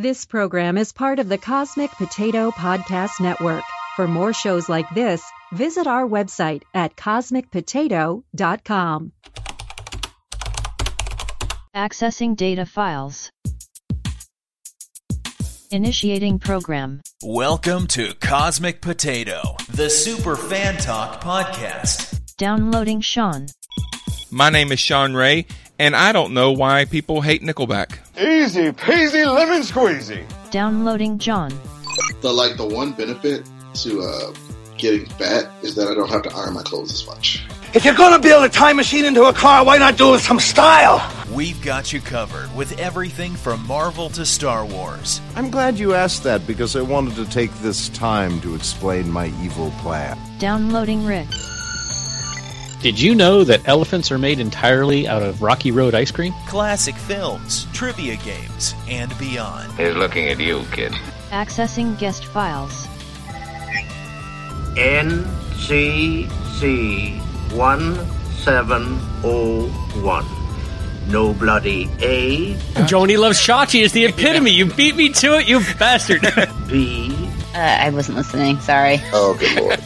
This program is part of the Cosmic Potato Podcast Network. For more shows like this, visit our website at cosmicpotato.com. Accessing data files. Initiating program. Welcome to Cosmic Potato, the Super Fan Talk podcast. Downloading Sean. My name is Sean Ray, and I don't know why people hate Nickelback. Easy peasy lemon squeezy. Downloading John. The like the one benefit to uh, getting fat is that I don't have to iron my clothes as much. If you're gonna build a time machine into a car, why not do it with some style? We've got you covered with everything from Marvel to Star Wars. I'm glad you asked that because I wanted to take this time to explain my evil plan. Downloading Rick. Did you know that elephants are made entirely out of Rocky Road ice cream? Classic films, trivia games, and beyond. He's looking at you, kid. Accessing guest files. NCC 1701. No bloody A. Joanie Loves Chachi is the epitome. You beat me to it, you bastard. B. Uh, I wasn't listening. Sorry. Oh, good lord.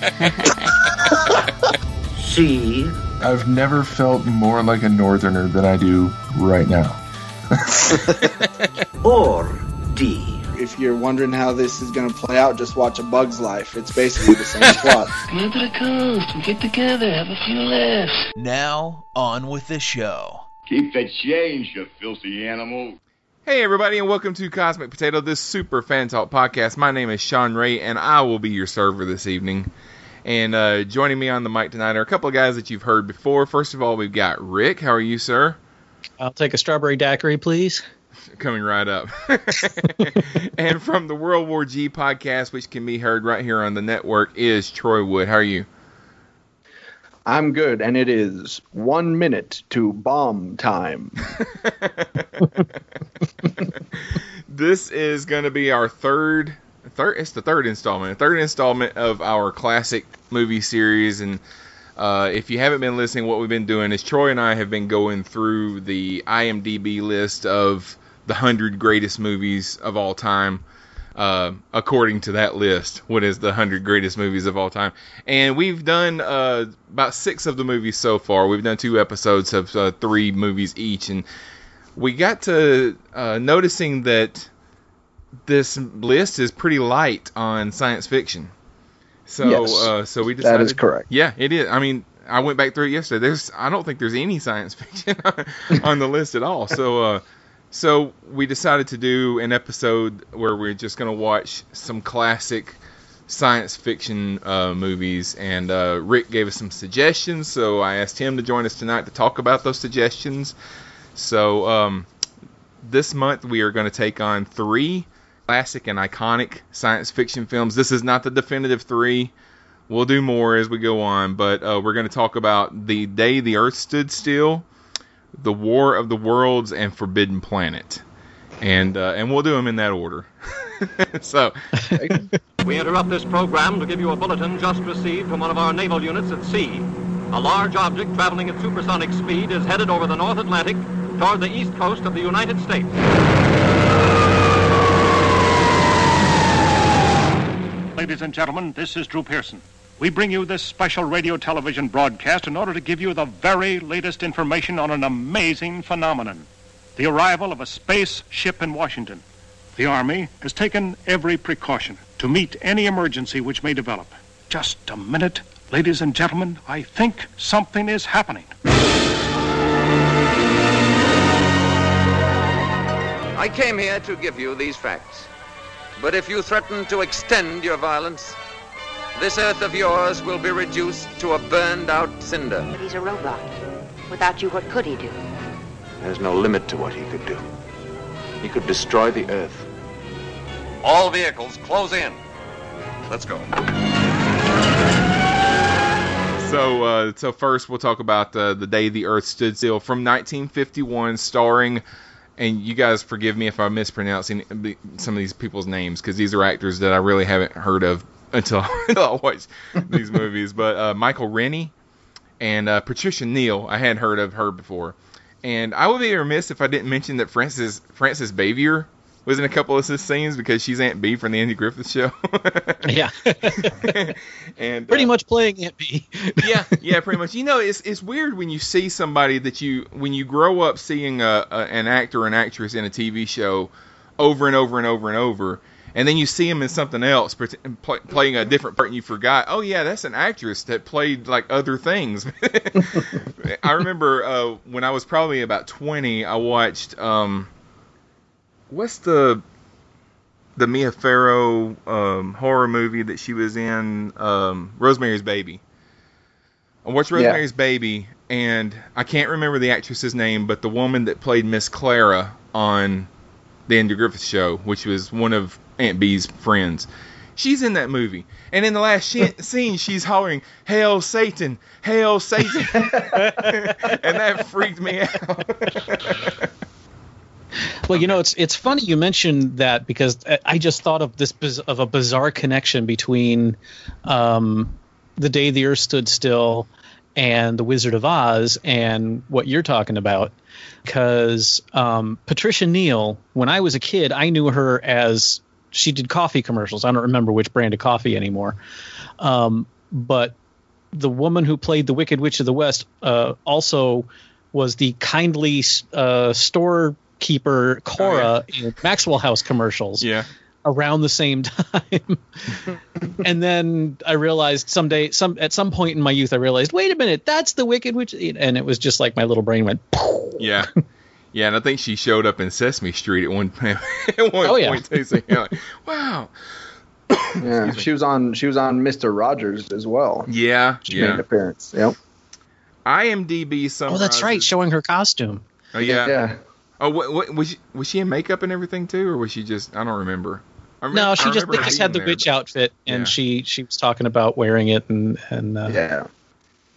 C. I've never felt more like a northerner than I do right now. or D. If you're wondering how this is going to play out, just watch A Bug's Life. It's basically the same plot. Come to the coast. We get together, have a few laughs. Now, on with the show. Keep that change, you filthy animal. Hey, everybody, and welcome to Cosmic Potato, this super fan talk podcast. My name is Sean Ray, and I will be your server this evening. And uh, joining me on the mic tonight are a couple of guys that you've heard before. First of all, we've got Rick. How are you, sir? I'll take a strawberry daiquiri, please. Coming right up. and from the World War G podcast, which can be heard right here on the network, is Troy Wood. How are you? I'm good, and it is one minute to bomb time. this is going to be our third, third. It's the third installment, the third installment of our classic movie series. And uh, if you haven't been listening, what we've been doing is Troy and I have been going through the IMDb list of the hundred greatest movies of all time. Uh, according to that list, what is the 100 greatest movies of all time. And we've done uh, about six of the movies so far. We've done two episodes of uh, three movies each. And we got to uh, noticing that this list is pretty light on science fiction. So, yes, uh, so we decided that is correct. Yeah, it is. I mean, I went back through it yesterday. There's, I don't think there's any science fiction on the list at all. So, uh, so we decided to do an episode where we're just going to watch some classic science fiction uh, movies, and uh, Rick gave us some suggestions. So I asked him to join us tonight to talk about those suggestions. So um, this month we are going to take on three classic and iconic science fiction films. This is not the definitive three. We'll do more as we go on, but uh, we're going to talk about the day the Earth stood still. The War of the Worlds and Forbidden Planet, and uh, and we'll do them in that order. so, we interrupt this program to give you a bulletin just received from one of our naval units at sea. A large object traveling at supersonic speed is headed over the North Atlantic toward the east coast of the United States. Ladies and gentlemen, this is Drew Pearson. We bring you this special radio television broadcast in order to give you the very latest information on an amazing phenomenon the arrival of a space ship in Washington. The Army has taken every precaution to meet any emergency which may develop. Just a minute, ladies and gentlemen, I think something is happening. I came here to give you these facts. But if you threaten to extend your violence, this Earth of yours will be reduced to a burned out cinder. But he's a robot. Without you, what could he do? There's no limit to what he could do. He could destroy the Earth. All vehicles, close in. Let's go. So, uh, so first we'll talk about uh, the day the Earth stood still from 1951, starring. And you guys forgive me if I'm mispronouncing some of these people's names because these are actors that I really haven't heard of until I watch these movies. But uh, Michael Rennie and uh, Patricia Neal, I hadn't heard of her before. And I would be remiss if I didn't mention that Frances Frances Bavier was in a couple of his scenes because she's Aunt Bee from the Andy Griffith Show. yeah, and pretty uh, much playing Aunt Bee. yeah, yeah, pretty much. You know, it's it's weird when you see somebody that you when you grow up seeing a, a an actor or an actress in a TV show over and over and over and over, and then you see them in something else, play, playing a different part, and you forgot. Oh yeah, that's an actress that played like other things. I remember uh, when I was probably about twenty, I watched um, what's the the Mia Farrow um, horror movie that she was in, um, Rosemary's Baby. I watched Yeah. Rosemary's Baby, and I can't remember the actress's name, but the woman that played Miss Clara on the Andy Griffith Show, which was one of Aunt Bee's friends. She's in that movie, and in the last scene, she's hollering "Hail Satan! Hail Satan!" and that freaked me out. Well, you know, it's it's funny you mentioned that because I- just thought of this biz- of a bizarre connection between um, the day the Earth stood still and the Wizard of Oz and what you're talking about. Because um, Patricia Neal, when I was a kid, I knew her as she did coffee commercials. I don't remember which brand of coffee anymore, um, but the woman who played the Wicked Witch of the West uh, also was the kindly uh, storekeeper Cora oh, in Maxwell House commercials. Yeah. Around the same time, and then I realized someday, some at some point in my youth, I realized, wait a minute, that's the Wicked Witch, and it was just like my little brain went. Yeah. Yeah, and I think she showed up in Sesame Street at one, at one Oh, yeah. point too. So you're like, wow. Yeah, she was on she was on Mister Rogers as well. Yeah, She made an yeah. appearance. Yep. IMDb Oh, that's right, showing her costume. Oh yeah. Yeah. Oh, what, what, was she was she in makeup and everything too, or was she just? I don't remember. I remember No, she just they just had the there, witch outfit, and Yeah. she she was talking about wearing it, and and uh, Yeah.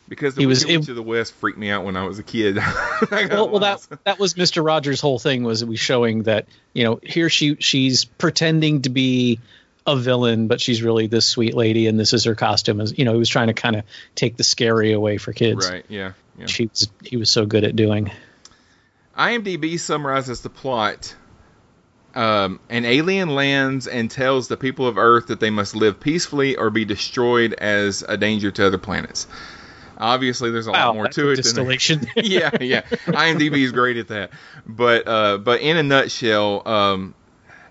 because the he was- it- Witch of the West freaked me out when I was a kid. well, well, that that was Mr. Rogers' whole thing was we showing that you know here she she's pretending to be a villain, but she's really this sweet lady, and this is her costume. As you know, he was trying to kind of take the scary away for kids. right? Yeah. yeah. She was he was so good at doing. IMDb summarizes the plot. Um, an alien lands and tells the people of Earth that they must live peacefully or be destroyed as a danger to other planets. Obviously, there's a Wow, lot more to a it. Than distillation. yeah, yeah. IMDb is great at that. But uh, but in a nutshell, um,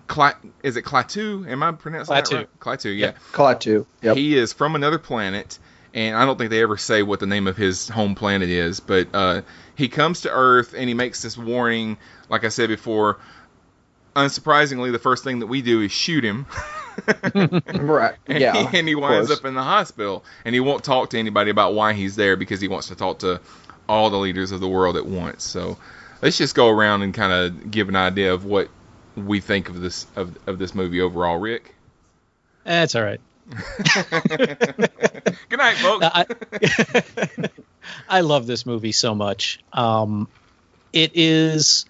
Cla- is it Klaatu? Am I pronouncing that Klaatu. right? Klaatu, yeah. Klaatu. Yep. He is from another planet, and I don't think they ever say what the name of his home planet is, but uh, he comes to Earth and he makes this warning. Like I said before, unsurprisingly, the first thing that we do is shoot him. right. And, Yeah. he, and he winds up in the hospital, and he won't talk to anybody about why he's there because he wants to talk to all the leaders of the world at once. So let's just go around and kind of give an idea of what we think of this of, of this movie overall, Rick. That's all right. Good night, folks. I, I love this movie so much. Um, it is.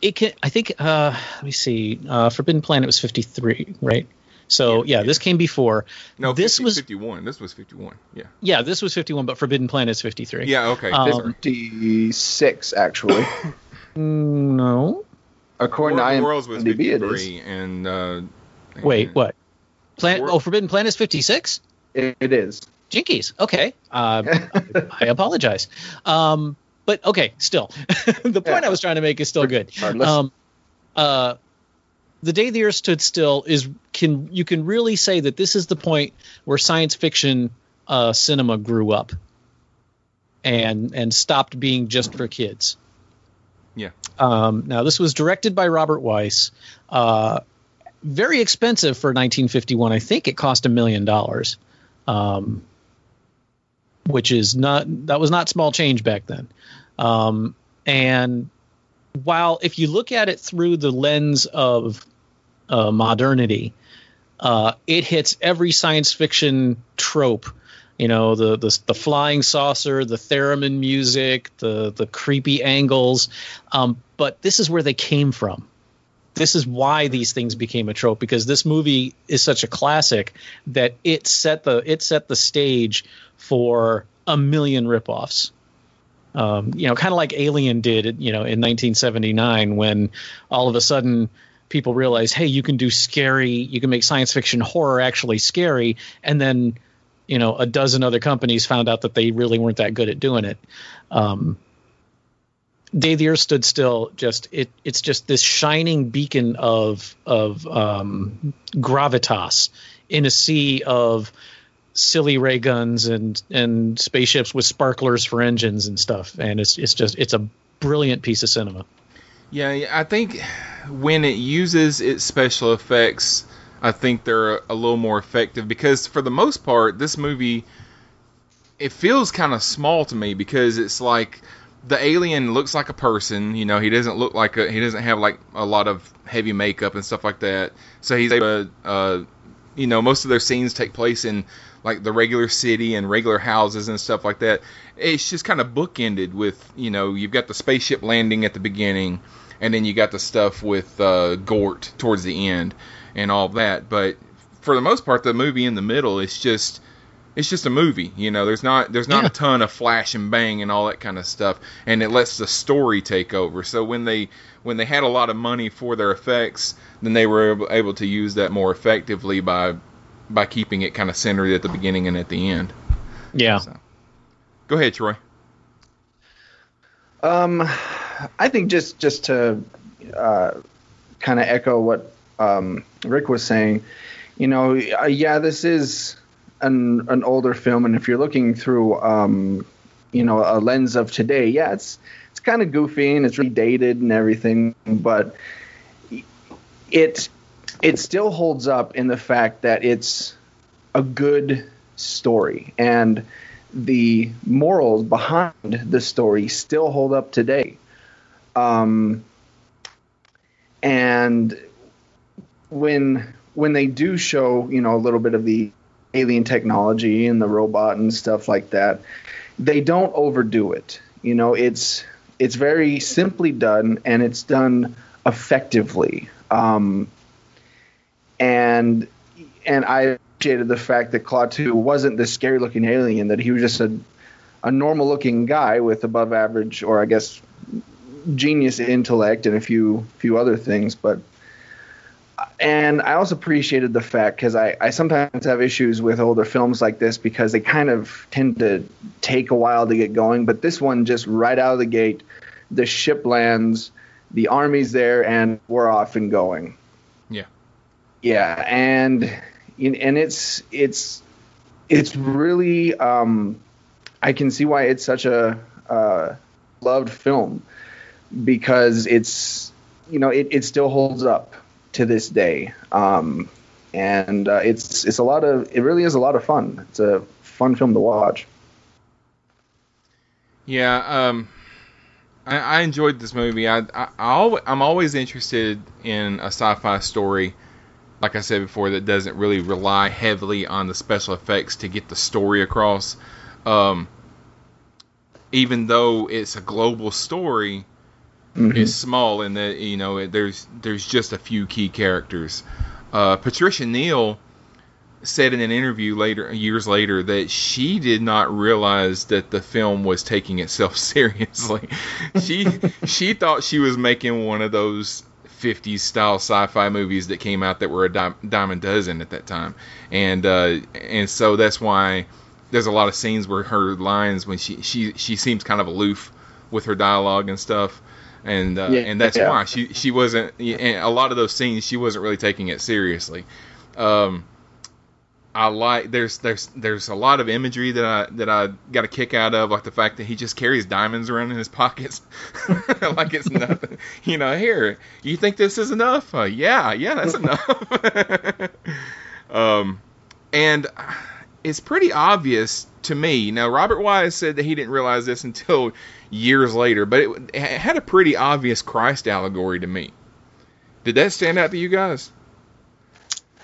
It can. I think. Uh, let me see. Uh, Forbidden Planet was fifty three, right? So yeah, this came before. No, this 50 was 51. This was 51. Yeah. yeah, this was fifty one, but Forbidden Planet is fifty three. Yeah. Okay. Um, sorry. Fifty-six, actually. No. According War of to the Worlds was IMDb, it 53, and uh, Wait, what? War- Oh, Forbidden Planet is 56? it is. Jinkies. Okay. Uh, I apologize. Um, but okay, still, the point I was trying to make is still good. Um, uh, the day the Earth stood still is can you can really say that this is the point where science fiction uh, cinema grew up and and stopped being just for kids. Yeah. Um, now this was directed by Robert Wise. Uh, very expensive for 1951. I think it cost a million dollars, um, which is not that was not small change back then. Um, and while if you look at it through the lens of uh, modernity, uh, it hits every science fiction trope. You know, the, the the flying saucer, the theremin music, the the creepy angles. Um, but this is where they came from. This is why these things became a trope because this movie is such a classic that it set the it set the stage for a million ripoffs. Um, you know, kind of like Alien did, you know, in 1979 when all of a sudden people realized, hey, you can do scary, you can make science fiction horror actually scary, and then you know a dozen other companies found out that they really weren't that good at doing it. Um, Day the Earth Stood Still, just it it's just this shining beacon of of um, gravitas in a sea of silly ray guns and and spaceships with sparklers for engines and stuff, and it's it's just it's a brilliant piece of cinema. Yeah, I think when it uses its special effects, I think they're a little more effective because for the most part, this movie it feels kind of small to me because it's like the alien looks like a person. You know, he doesn't look like a he doesn't have like a lot of heavy makeup and stuff like that. So he's able to, uh, you know, most of their scenes take place in like the regular city and regular houses and stuff like that. It's just kind of bookended with, you know, you've got the spaceship landing at the beginning, and then you got the stuff with uh, Gort towards the end and all that. But for the most part, the movie in the middle is just it's just a movie. You know, there's not there's not Yeah. a ton of flash and bang and all that kind of stuff, and it lets the story take over. So when they when they had a lot of money for their effects, then they were able, able to use that more effectively by by keeping it kind of centered at the beginning and at the end. Yeah. Go ahead, Troy. Um, I think just just to uh, kind of echo what um, Rick was saying, you know, uh, yeah, this is an an older film, and if you're looking through, um, you know, a lens of today, yeah, it's it's kind of goofy and it's really dated and everything, but it it still holds up in the fact that it's a good story and the morals behind the story still hold up today. Um, and when when they do show, you know, a little bit of the alien technology and the robot and stuff like that, they don't overdo it. You know, it's it's very simply done and it's done effectively. Um, and and I appreciated the fact that Klaatu wasn't this scary looking alien; that he was just a a normal looking guy with above average, or I guess genius intellect and a few few other things. But and I also appreciated the fact because I, I sometimes have issues with older films like this because they kind of tend to take a while to get going. But this one just right out of the gate, the ship lands, the army's there, and we're off and going. Yeah. Yeah, and and it's it's it's really um, I can see why it's such a uh, loved film because it's you know it, it still holds up to this day um, and uh, it's it's a lot of it really is a lot of fun it's a fun film to watch Yeah, um, I, I enjoyed this movie. I, I, I I'm always interested in a sci-fi story, like I said before, that doesn't really rely heavily on the special effects to get the story across. Um, even though it's a global story, Mhm. it's small in that you know there's there's just a few key characters. Uh, Patricia Neal said in an interview later years later that she did not realize that the film was taking itself seriously. she she thought she was making one of those 50s style sci-fi movies that came out that were a dime, dime a dozen at that time. And uh, and so that's why there's a lot of scenes where her lines when she she she seems kind of aloof with her dialogue and stuff. And uh, Yeah, and that's yeah. why she she wasn't and a lot of those scenes she wasn't really taking it seriously. Um, I like there's there's there's a lot of imagery that I that I got a kick out of, like the fact that he just carries diamonds around in his pockets, like it's nothing. You know, here you think this is enough? Uh, yeah, yeah, that's enough. um, and it's pretty obvious to me. Now, Robert Wise said that he didn't realize this until years later, but it, it had a pretty obvious Christ allegory to me. Did that stand out to you guys?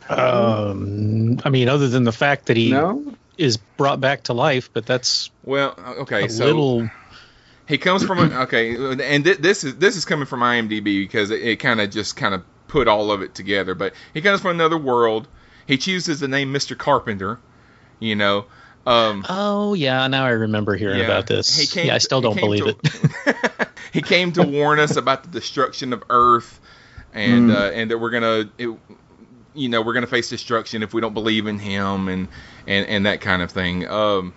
Um, I mean, other than the fact that he No? is brought back to life, but that's Well, okay, a so little. he comes from a, okay, and th- this is this is coming from IMDb because it, it kind of just kind of put all of it together. But he comes from another world. He chooses the name Mr. Carpenter. You know. Um, Oh yeah, now I remember hearing Yeah. about this. Came yeah, I still don't believe to- it. he came to warn us about the destruction of Earth, and Mm. uh, and that we're gonna, it, you know, we're gonna face destruction if we don't believe in him, and and and that kind of thing. Um,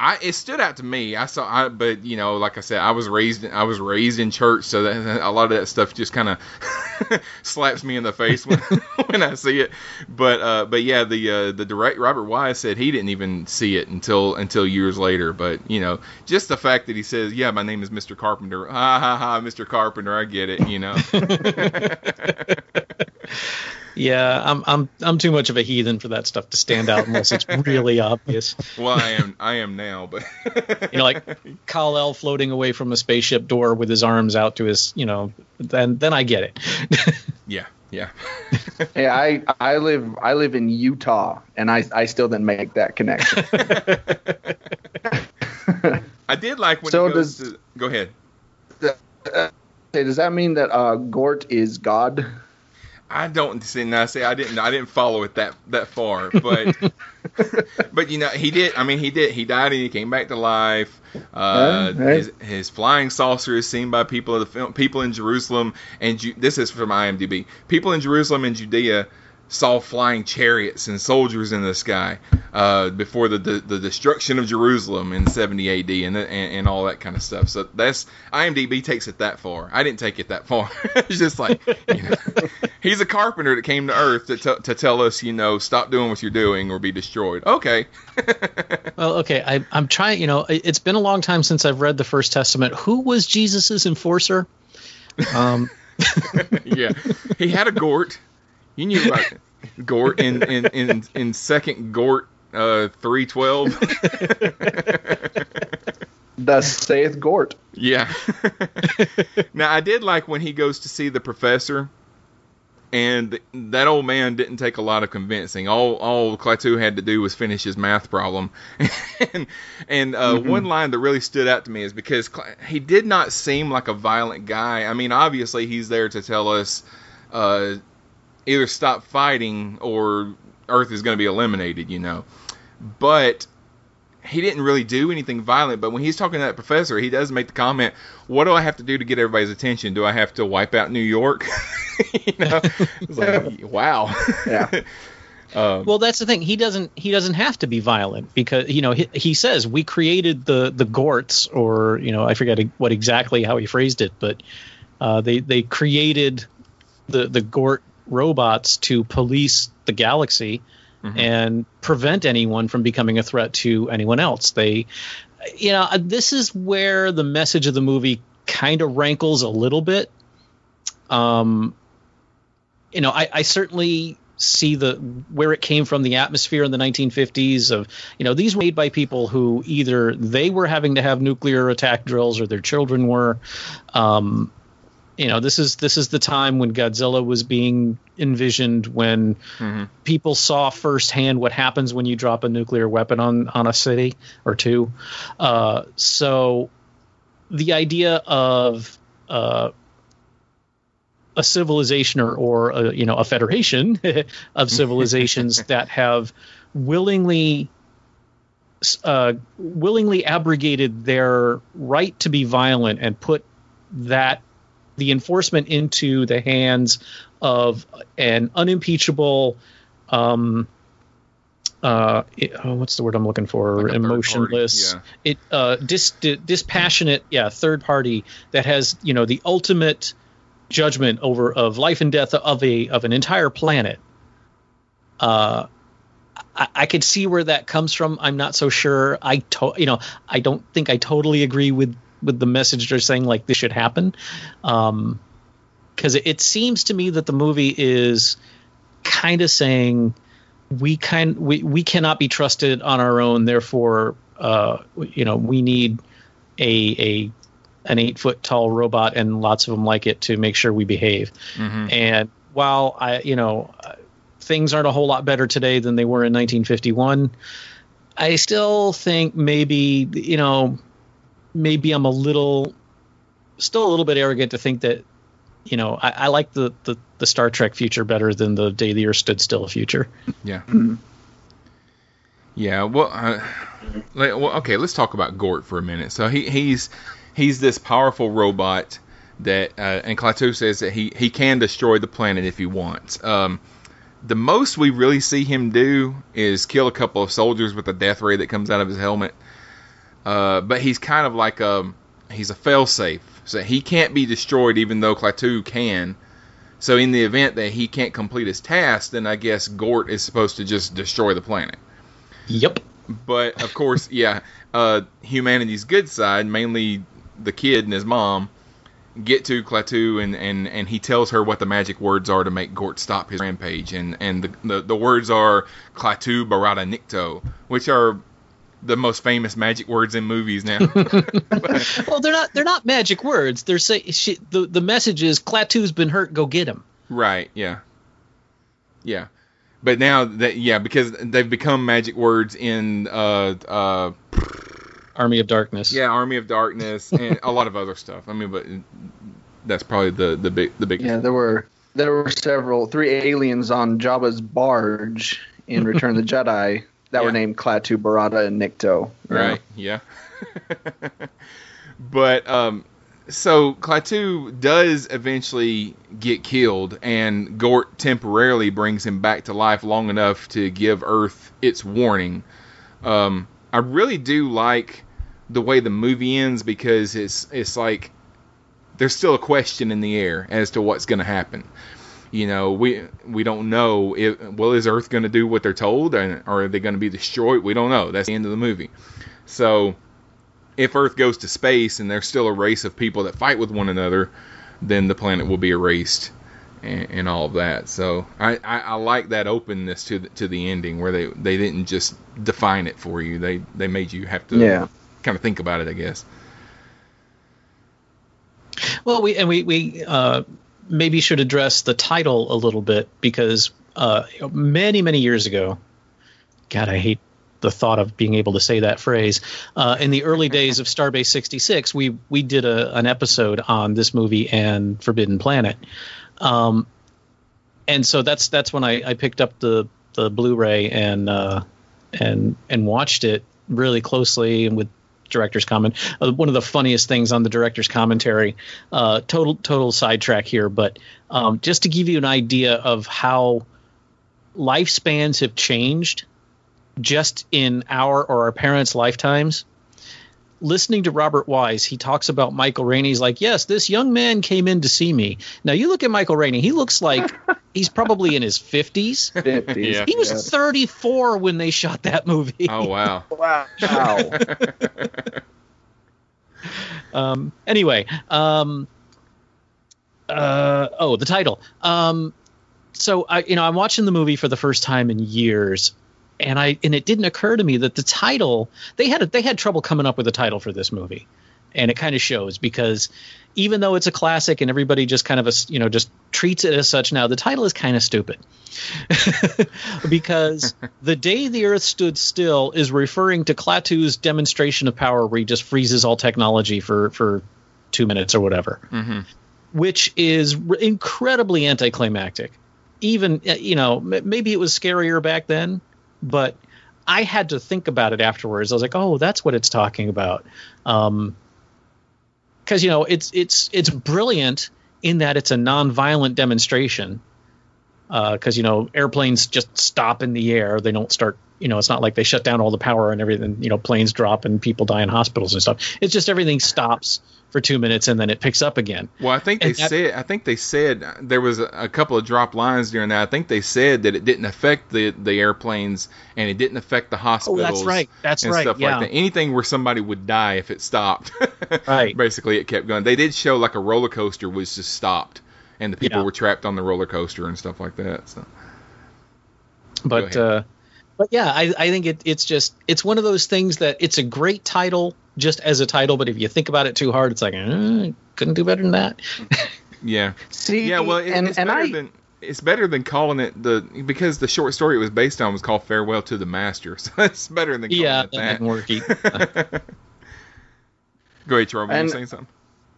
I it stood out to me. I saw, I, but you know, like I said, I was raised, I was raised in church, so that a lot of that stuff just kind of slaps me in the face when when I see it. But uh, but yeah, the uh, the direct Robert Wise said he didn't even see it until until years later. But you know, just the fact that he says, "Yeah, my name is Mr. Carpenter," ha ha ha, Mr. Carpenter, I get it. You know. Yeah, I'm I'm I'm too much of a heathen for that stuff to stand out unless it's really obvious. well, I am I am now, but You know, like Kal El floating away from a spaceship door with his arms out to his, you know, then then I get it. yeah, yeah. hey, I I live I live in Utah, and I I still didn't make that connection. I did like when So he goes does- to, go ahead. Uh, Hey, does that mean that uh, Gort is God? I don't see now. See, I didn't. I didn't follow it that that far, but but you know, he did. I mean, he did. He died and he came back to life. Uh, his, his flying saucer is seen by people of the film, people in Jerusalem and Ju- this is from IMDb. People in Jerusalem and Judea saw flying chariots and soldiers in the sky uh, before the, the the destruction of Jerusalem in 70 AD and, and and all that kind of stuff. So that's IMDb takes it that far. I didn't take it that far. it's just like you know, he's a carpenter that came to Earth to t- to tell us, you know, stop doing what you're doing or be destroyed. Okay. Well, okay, I, I'm trying. You know, it- it's been a long time since I've read the First Testament. Who was Jesus's enforcer? Um, yeah, he had a gort. You knew about gort in in in, in second gort uh, three twelve. Thus saith Gort. Yeah. now I did like when he goes to see the professor, and that old man didn't take a lot of convincing. All all Klaatu had to do was finish his math problem, and and uh, Mhm. one line that really stood out to me is because he did not seem like a violent guy. I mean, obviously he's there to tell us uh, either stop fighting or Earth is going to be eliminated, you know, but he didn't really do anything violent, but when he's talking to that professor, he does make the comment, "What do I have to do to get everybody's attention? Do I have to wipe out New York?" you know, it's like, wow. Yeah. Um, well, that's the thing. He doesn't. He doesn't have to be violent because you know he, he says we created the the Gorts, or you know I forget what exactly how he phrased it, but uh, they they created the the Gort robots to police the galaxy and prevent anyone from becoming a threat to anyone else. They, you know, this is where the message of the movie kind of rankles a little bit. Um, you know, I, I certainly see the where it came from the atmosphere in the 1950s of you know these were made by people who either they were having to have nuclear attack drills or their children were um, you know this is this is the time when Godzilla was being envisioned when people saw firsthand what happens when you drop a nuclear weapon on on a city or two. Uh, so the idea of uh, a civilization or, or a, you know a federation of civilizations that have willingly uh, willingly abrogated their right to be violent and put that the enforcement into the hands of an unimpeachable um, uh, it- oh, what's the word I'm looking for? Like party, Emotionless. yeah. It uh, dis, di- dispassionate, yeah, third party that has you know the ultimate judgment over of life and death of a of an entire planet. Uh, I, I could see where that comes from. I'm not so sure. I to, you know I don't think I totally agree with with the message they're saying like this should happen. Um, because it, it seems to me that the movie is kind of saying we kind we, we cannot be trusted on our own therefore uh you know we need a a an eight foot tall robot and lots of them like it to make sure we behave Mhm. and while i you know things aren't a whole lot better today than they were in 1951 i still think maybe you know maybe i'm a little still a little bit arrogant to think that you know i, I like the, the the star trek future better than the day the earth stood still future Yeah. Yeah. Well, uh, like, well, okay. Let's talk about Gort for a minute. So he he's he's this powerful robot that uh, and Klaatu says that he he can destroy the planet if he wants. Um, the most we really see him do is kill a couple of soldiers with a death ray that comes out of his helmet. Uh, but he's kind of like a he's a failsafe, so he can't be destroyed even though Klaatu can. So in the event that he can't complete his task, then I guess Gort is supposed to just destroy the planet. Yep. But of course, yeah, uh, humanity's good side, mainly the kid and his mom, get to Klaatu and, and, and he tells her what the magic words are to make Gort stop his rampage. And, and the, the, the words are Klaatu Barada Nikto, which are the most famous magic words in movies now. well, they're not they're not magic words. They're say she, the the message is Klaatu's been hurt. Go get him. Right. Yeah. Yeah. But now that yeah, because they've become magic words in uh uh Army of Darkness. Yeah, Army of Darkness and a lot of other stuff. I mean, but that's probably the the big the biggest. Yeah, there were there were several three aliens on Jabba's barge in Return of the Jedi that Yeah. were named Klaatu, Barada, and Nikto. Right. Yeah. but um, so Klaatu does eventually get killed, and Gort temporarily brings him back to life long enough to give Earth its warning. Um, I really do like the way the movie ends because it's it's like there's still a question in the air as to what's going to happen. You know, we we don't know. If, well, is Earth going to do what they're told, and, or are they going to be destroyed? We don't know. That's the end of the movie. So, if Earth goes to space and there's still a race of people that fight with one another, then the planet will be erased, and, and all of that. So, I, I, I like that openness to the, to the ending where they, they didn't just define it for you. They they made you have to Yeah. kind of think about it. I guess. Well, we and we we uh, maybe should address the title a little bit because uh, many many years ago, God, I hate the thought of being able to say that phrase. Uh, in the early days of Starbase '66, we we did a, an episode on this movie and Forbidden Planet, um, and so that's that's when I, I picked up the the Blu-ray and uh, and and watched it really closely and with director's comment. Uh, one of the funniest things on the director's commentary. Uh, total total sidetrack here, but um, just to give you an idea of how lifespans have changed just in our or our parents' lifetimes. Listening to Robert Wise, he talks about Michael Rennie. He's like, "Yes, this young man came in to see me." Now you look at Michael Rennie; he looks like he's probably in his fifties. Yeah. He was Yeah. 34 when they shot that movie. Oh wow. Wow. um, anyway, um, uh, oh, the title. Um, so I, you know, I'm watching the movie for the first time in years, and I and it didn't occur to me that the title they had a, they had trouble coming up with a title for this movie, and it kind of shows because even though it's a classic and everybody just kind of a, you know just treats it as such now, the title is kind of stupid because the day the Earth stood still is referring to Klaatu's demonstration of power, where he just freezes all technology for for two minutes or whatever Mm-hmm. which is r- incredibly anticlimactic. Even uh, you know, maybe it was scarier back then, but I had to think about it afterwards. I was like, oh, that's what it's talking about. Um, because you know, it's it's it's brilliant in that it's a non-violent demonstration. Because you know, airplanes just stop in the air; they don't start. You know, it's not like they shut down all the power and everything. You know, planes drop and people die in hospitals and stuff. It's just everything stops for two minutes and then it picks up again. Well, I think they that- said. I think they said there was a, a couple of drop lines during that. I think they said that it didn't affect the the airplanes and it didn't affect the hospitals. Oh, that's right. That's and right, Stuff yeah. like that. Anything where somebody would die if it stopped. right. Basically, it kept going. They did show like a roller coaster was just stopped, and the people Yeah. were trapped on the roller coaster and stuff like that. So. but uh but yeah i i think it, it's just it's one of those things that it's a great title just as a title but if you think about it too hard it's like eh, couldn't do better than that Yeah. See, yeah. Well, it, and- it's and better I- than it's better than calling it the because the short story it was based on was called Farewell to the Master. So it's better than calling yeah it that that. didn't. Go ahead, Charlie. Were you saying something?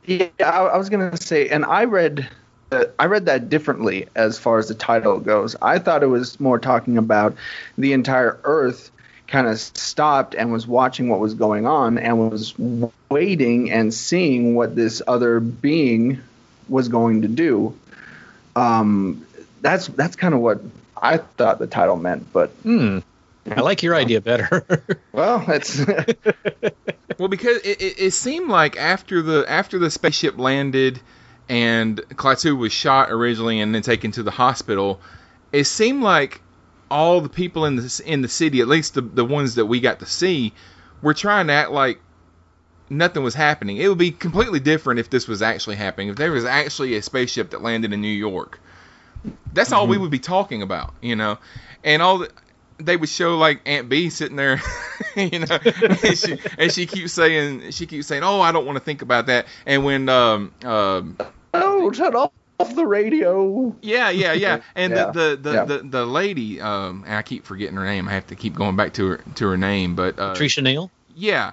Yeah, I, I was gonna say, and I read, uh, I read that differently as far as the title goes. I thought it was more talking about the entire Earth kind of stopped and was watching what was going on and was waiting and seeing what this other being was going to do. Um, that's that's kind of what I thought the title meant, but Hmm. I like your idea better. well, it's Well, because it, it, it seemed like after the after the spaceship landed and Klaatu was shot originally and then taken to the hospital, it seemed like all the people in the in the city, at least the the ones that we got to see, were trying to act like nothing was happening. It would be completely different if this was actually happening. If there was actually a spaceship that landed in New York, that's all we would be talking about, you know. And all the, they would show like Aunt Bee sitting there, you know, and she and she keeps saying she keeps saying, "Oh, I don't want to think about that." And when um um oh, turn off the radio. yeah, yeah, yeah. And Yeah, the the, the, yeah. the the lady, um, and I keep forgetting her name. I have to keep going back to her to her name, but uh, Patricia Neal. yeah,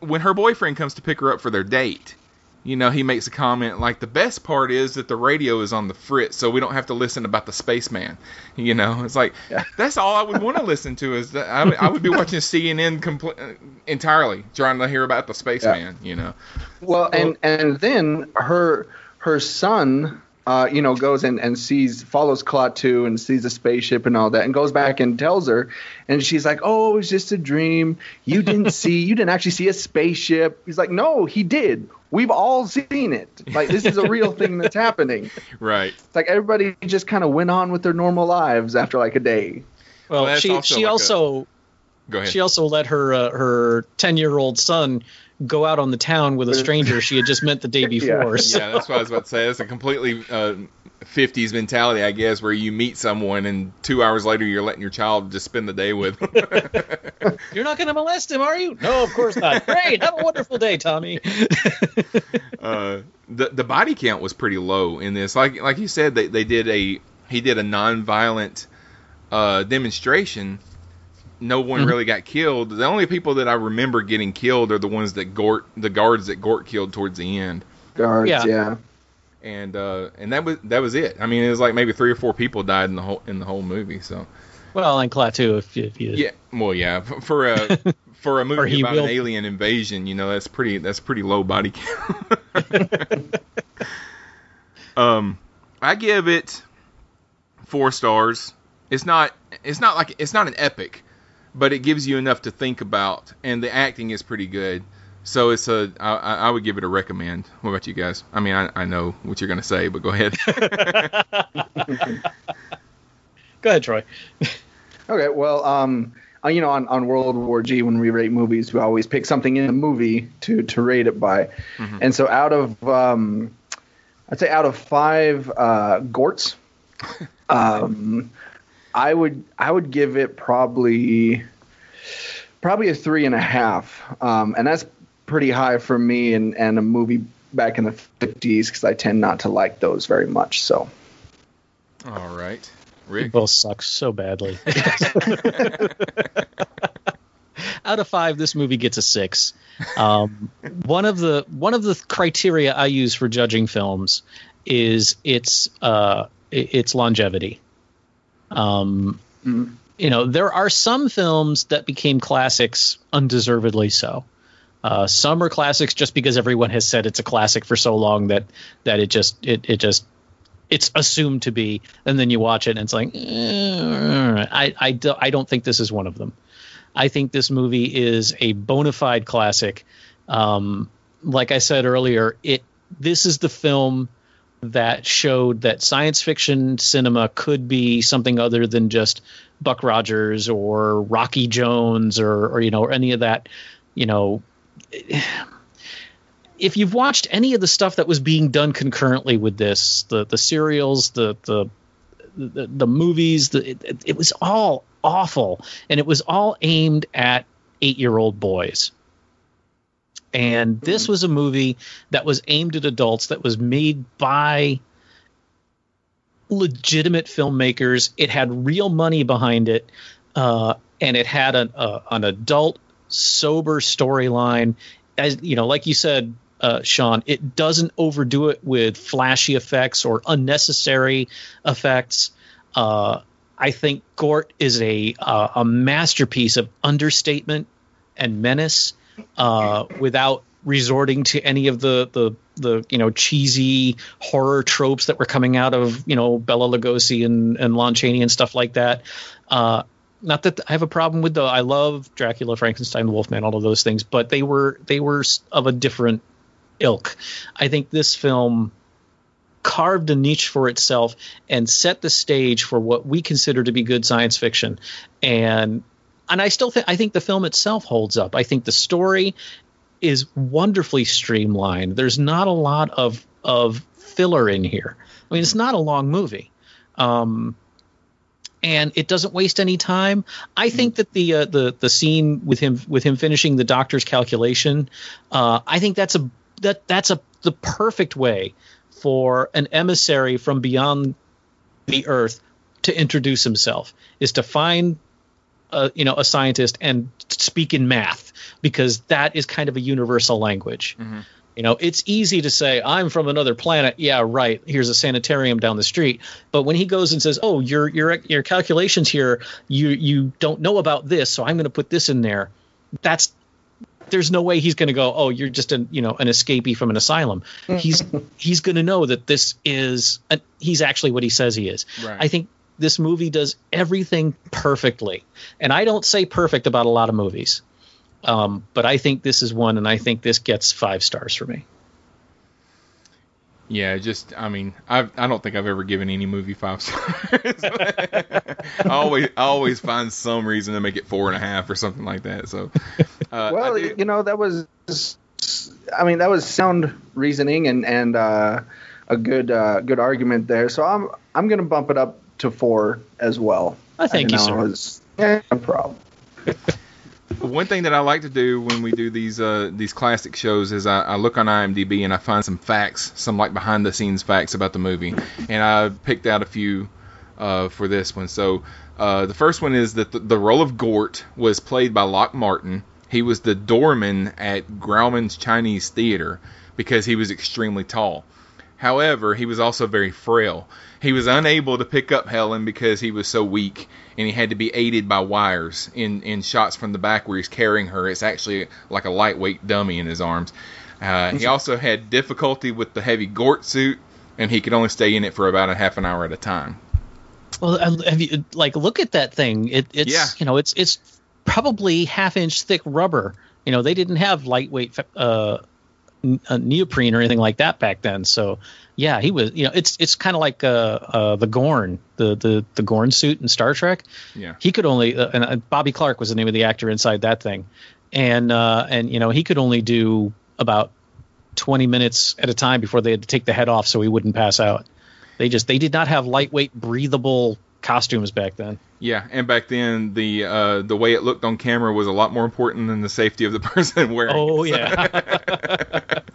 when her boyfriend comes to pick her up for their date, you know, he makes a comment like the best part is that the radio is on the fritz, so we don't have to listen about the spaceman. You know, it's like that's all I would want to listen to is that I, would- I would be watching CNN compl- uh, entirely, trying to hear about the spaceman. You know, Well, and and then her her son, uh, you know, goes and, and sees follows Klaatu and sees a spaceship and all that, and goes back and tells her, and she's like, "Oh, it was just a dream. You didn't see, you didn't actually see a spaceship." He's like, "No, he did. We've all seen it. Like this is a real thing that's happening." right? It's like everybody just kind of went on with their normal lives after like a day. Well, that's she also she like a- also Go ahead. she also let her uh, her ten year old son go out on the town with a stranger she had just met the day before. so- Yeah, that's what I was about to say. That's a completely uh, 50s mentality, I guess, where you meet someone and two hours later you're letting your child just spend the day with them. You're not going to molest him, are you? No, of course not. Great. Have a wonderful day, Tommy. uh, the the body count was pretty low in this. Like like you said, they, they did a he did a non-violent uh, demonstration. No one Mhm. really got killed. The only people that I remember getting killed are the ones that Gort, the guards that Gort killed towards the end. Guards, Yeah. yeah. And uh, and that was that was it. I mean, it was like maybe three or four people died in the whole in the whole movie. So Well, and Klaatu, if, if you yeah, well, yeah, f- for a for a movie he about will- an alien invasion, you know, that's pretty that's pretty low body count. um, I give it four stars. It's not it's not like it's not an epic, but it gives you enough to think about, and the acting is pretty good. So it's a I, I I would give it a recommend. What about you guys? I mean, I, I know what you're gonna say, but go ahead. Go ahead, Troy. Okay, well, um, uh, you know, on, on World War G, when we rate movies, we always pick something in the movie to, to rate it by. Mhm. And so, out of, um, I'd say, out of five uh, Gorts, um, I would I would give it probably probably a three and a half, um, and that's pretty high for me and and a movie back in the 50s because I tend not to like those very much. So. All right, You Rick. both suck so badly. Out of five, this movie gets a six. Um, one of the one of the criteria I use for judging films is its uh, its longevity. Um, You know, there are some films that became classics undeservedly so. Uh, some are classics just because everyone has said it's a classic for so long that that it just it, it just it's assumed to be, and then you watch it and it's like, eh, I I, do, I don't think this is one of them. I think this movie is a bona fide classic. Um, like I said earlier, it this is the film that showed that science fiction cinema could be something other than just Buck Rogers or Rocky Jones or or you know or any of that, you know. If you've watched any of the stuff that was being done concurrently with this, the the serials, the the the, the movies, the, it, it was all awful, and it was all aimed at eight year old boys. And this was a movie that was aimed at adults, that was made by legitimate filmmakers. It had real money behind it, uh, and it had an, uh, an adult, sober storyline. As you know, like you said, uh, Sean, it doesn't overdo it with flashy effects or unnecessary effects. Uh, I think Gort is a uh, a masterpiece of understatement and menace uh, without resorting to any of the the the you know cheesy horror tropes that were coming out of you know Bela Lugosi and and Lon Chaney and stuff like that. Uh, not that I have a problem with the I love Dracula, Frankenstein, the Wolfman, all of those things, but they were they were of a different ilk. I think this film carved a niche for itself and set the stage for what we consider to be good science fiction. And and I still think I think the film itself holds up. I think the story is wonderfully streamlined. There's not a lot of of filler in here. I mean, it's not a long movie. Um, and it doesn't waste any time. I think that the uh, the the scene with him with him finishing the doctor's calculation, uh, I think that's a that that's a the perfect way for an emissary from beyond the earth to introduce himself is to find a, you know a scientist and speak in math because that is kind of a universal language. Mm-hmm. You know, it's easy to say I'm from another planet. Yeah, right. Here's a sanitarium down the street. But when he goes and says, "Oh, your your your calculations here, you you don't know about this, so I'm going to put this in there." That's there's no way he's going to go, "Oh, you're just an you know an escapee from an asylum." he's he's going to know that this is a, he's actually what he says he is. Right. I think this movie does everything perfectly, and I don't say perfect about a lot of movies. Um, but I think this is one, and I think this gets five stars for me. Yeah, just I mean, I I don't think I've ever given any movie five stars. I always I always find some reason to make it four and a half or something like that. So, uh, well, you know that was, I mean, that was sound reasoning and and uh, a good uh, good argument there. So I'm I'm gonna bump it up to four as well. I thank you, know, sir. it's- yeah, no problem. One thing that I like to do when we do these uh, these classic shows is I, I look on IMDb and I find some facts, some like behind the scenes facts about the movie, and I picked out a few uh, for this one. So uh, the first one is that the, the role of Gort was played by Lock Martin. He was the doorman at Grauman's Chinese Theater because he was extremely tall. However, he was also very frail. He was unable to pick up Helen because he was so weak, and he had to be aided by wires in, in shots from the back where he's carrying her. It's actually like a lightweight dummy in his arms. Uh, he also had difficulty with the heavy Gort suit, and he could only stay in it for about a half an hour at a time. Well, have you like look at that thing? It, it's Yeah. you know it's it's probably half inch thick rubber. You know they didn't have lightweight uh, uh, neoprene or anything like that back then. So yeah, he was. You know it's it's kind of like uh, uh, the Gorn, the the the Gorn suit in Star Trek. Yeah. He could only uh, and uh, Bobby Clark was the name of the actor inside that thing, and uh, and you know he could only do about 20 minutes at a time before they had to take the head off so he wouldn't pass out. They just they did not have lightweight breathable costumes back then. Yeah, and back then the uh, the way it looked on camera was a lot more important than the safety of the person wearing. Oh it. yeah.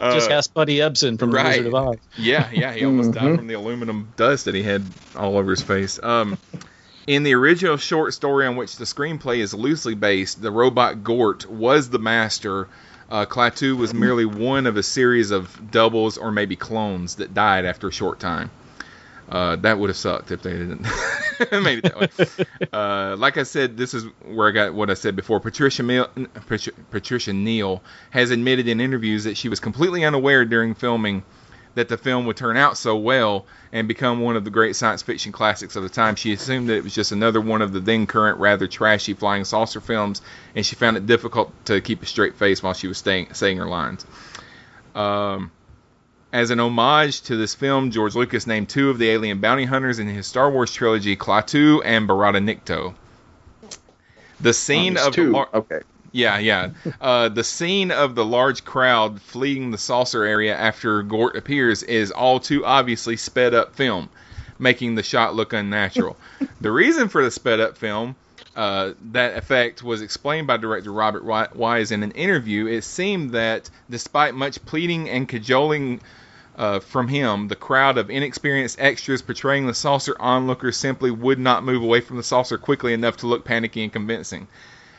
Uh, just ask Buddy Ebsen from right. The Wizard of Oz. Yeah, yeah, he almost died from the aluminum dust that he had all over his face. Um, in the original short story on which the screenplay is loosely based, the robot Gort was the master. Uh, Klaatu was merely one of a series of doubles or maybe clones that died after a short time. Uh, that would have sucked if they didn't made it that way. Uh, like I said, this is where I got what I said before. Patricia Mil- Patri- Patricia Neal has admitted in interviews that she was completely unaware during filming that the film would turn out so well and become one of the great science fiction classics of the time. She assumed that it was just another one of the then current rather trashy flying saucer films, and she found it difficult to keep a straight face while she was staying, saying her lines. Um, as an homage to this film, George Lucas named two of the alien bounty hunters in his Star Wars trilogy, Klaatu and Barada Nikto. The scene there's of two. the lar- Okay. yeah, yeah. Uh, the scene of the large crowd fleeing the saucer area after Gort appears is all too obviously sped up film, making the shot look unnatural. the reason for the sped up film, uh, that effect was explained by director Robert Wise in an interview. It seemed that despite much pleading and cajoling uh, from him, the crowd of inexperienced extras portraying the saucer onlookers simply would not move away from the saucer quickly enough to look panicky and convincing.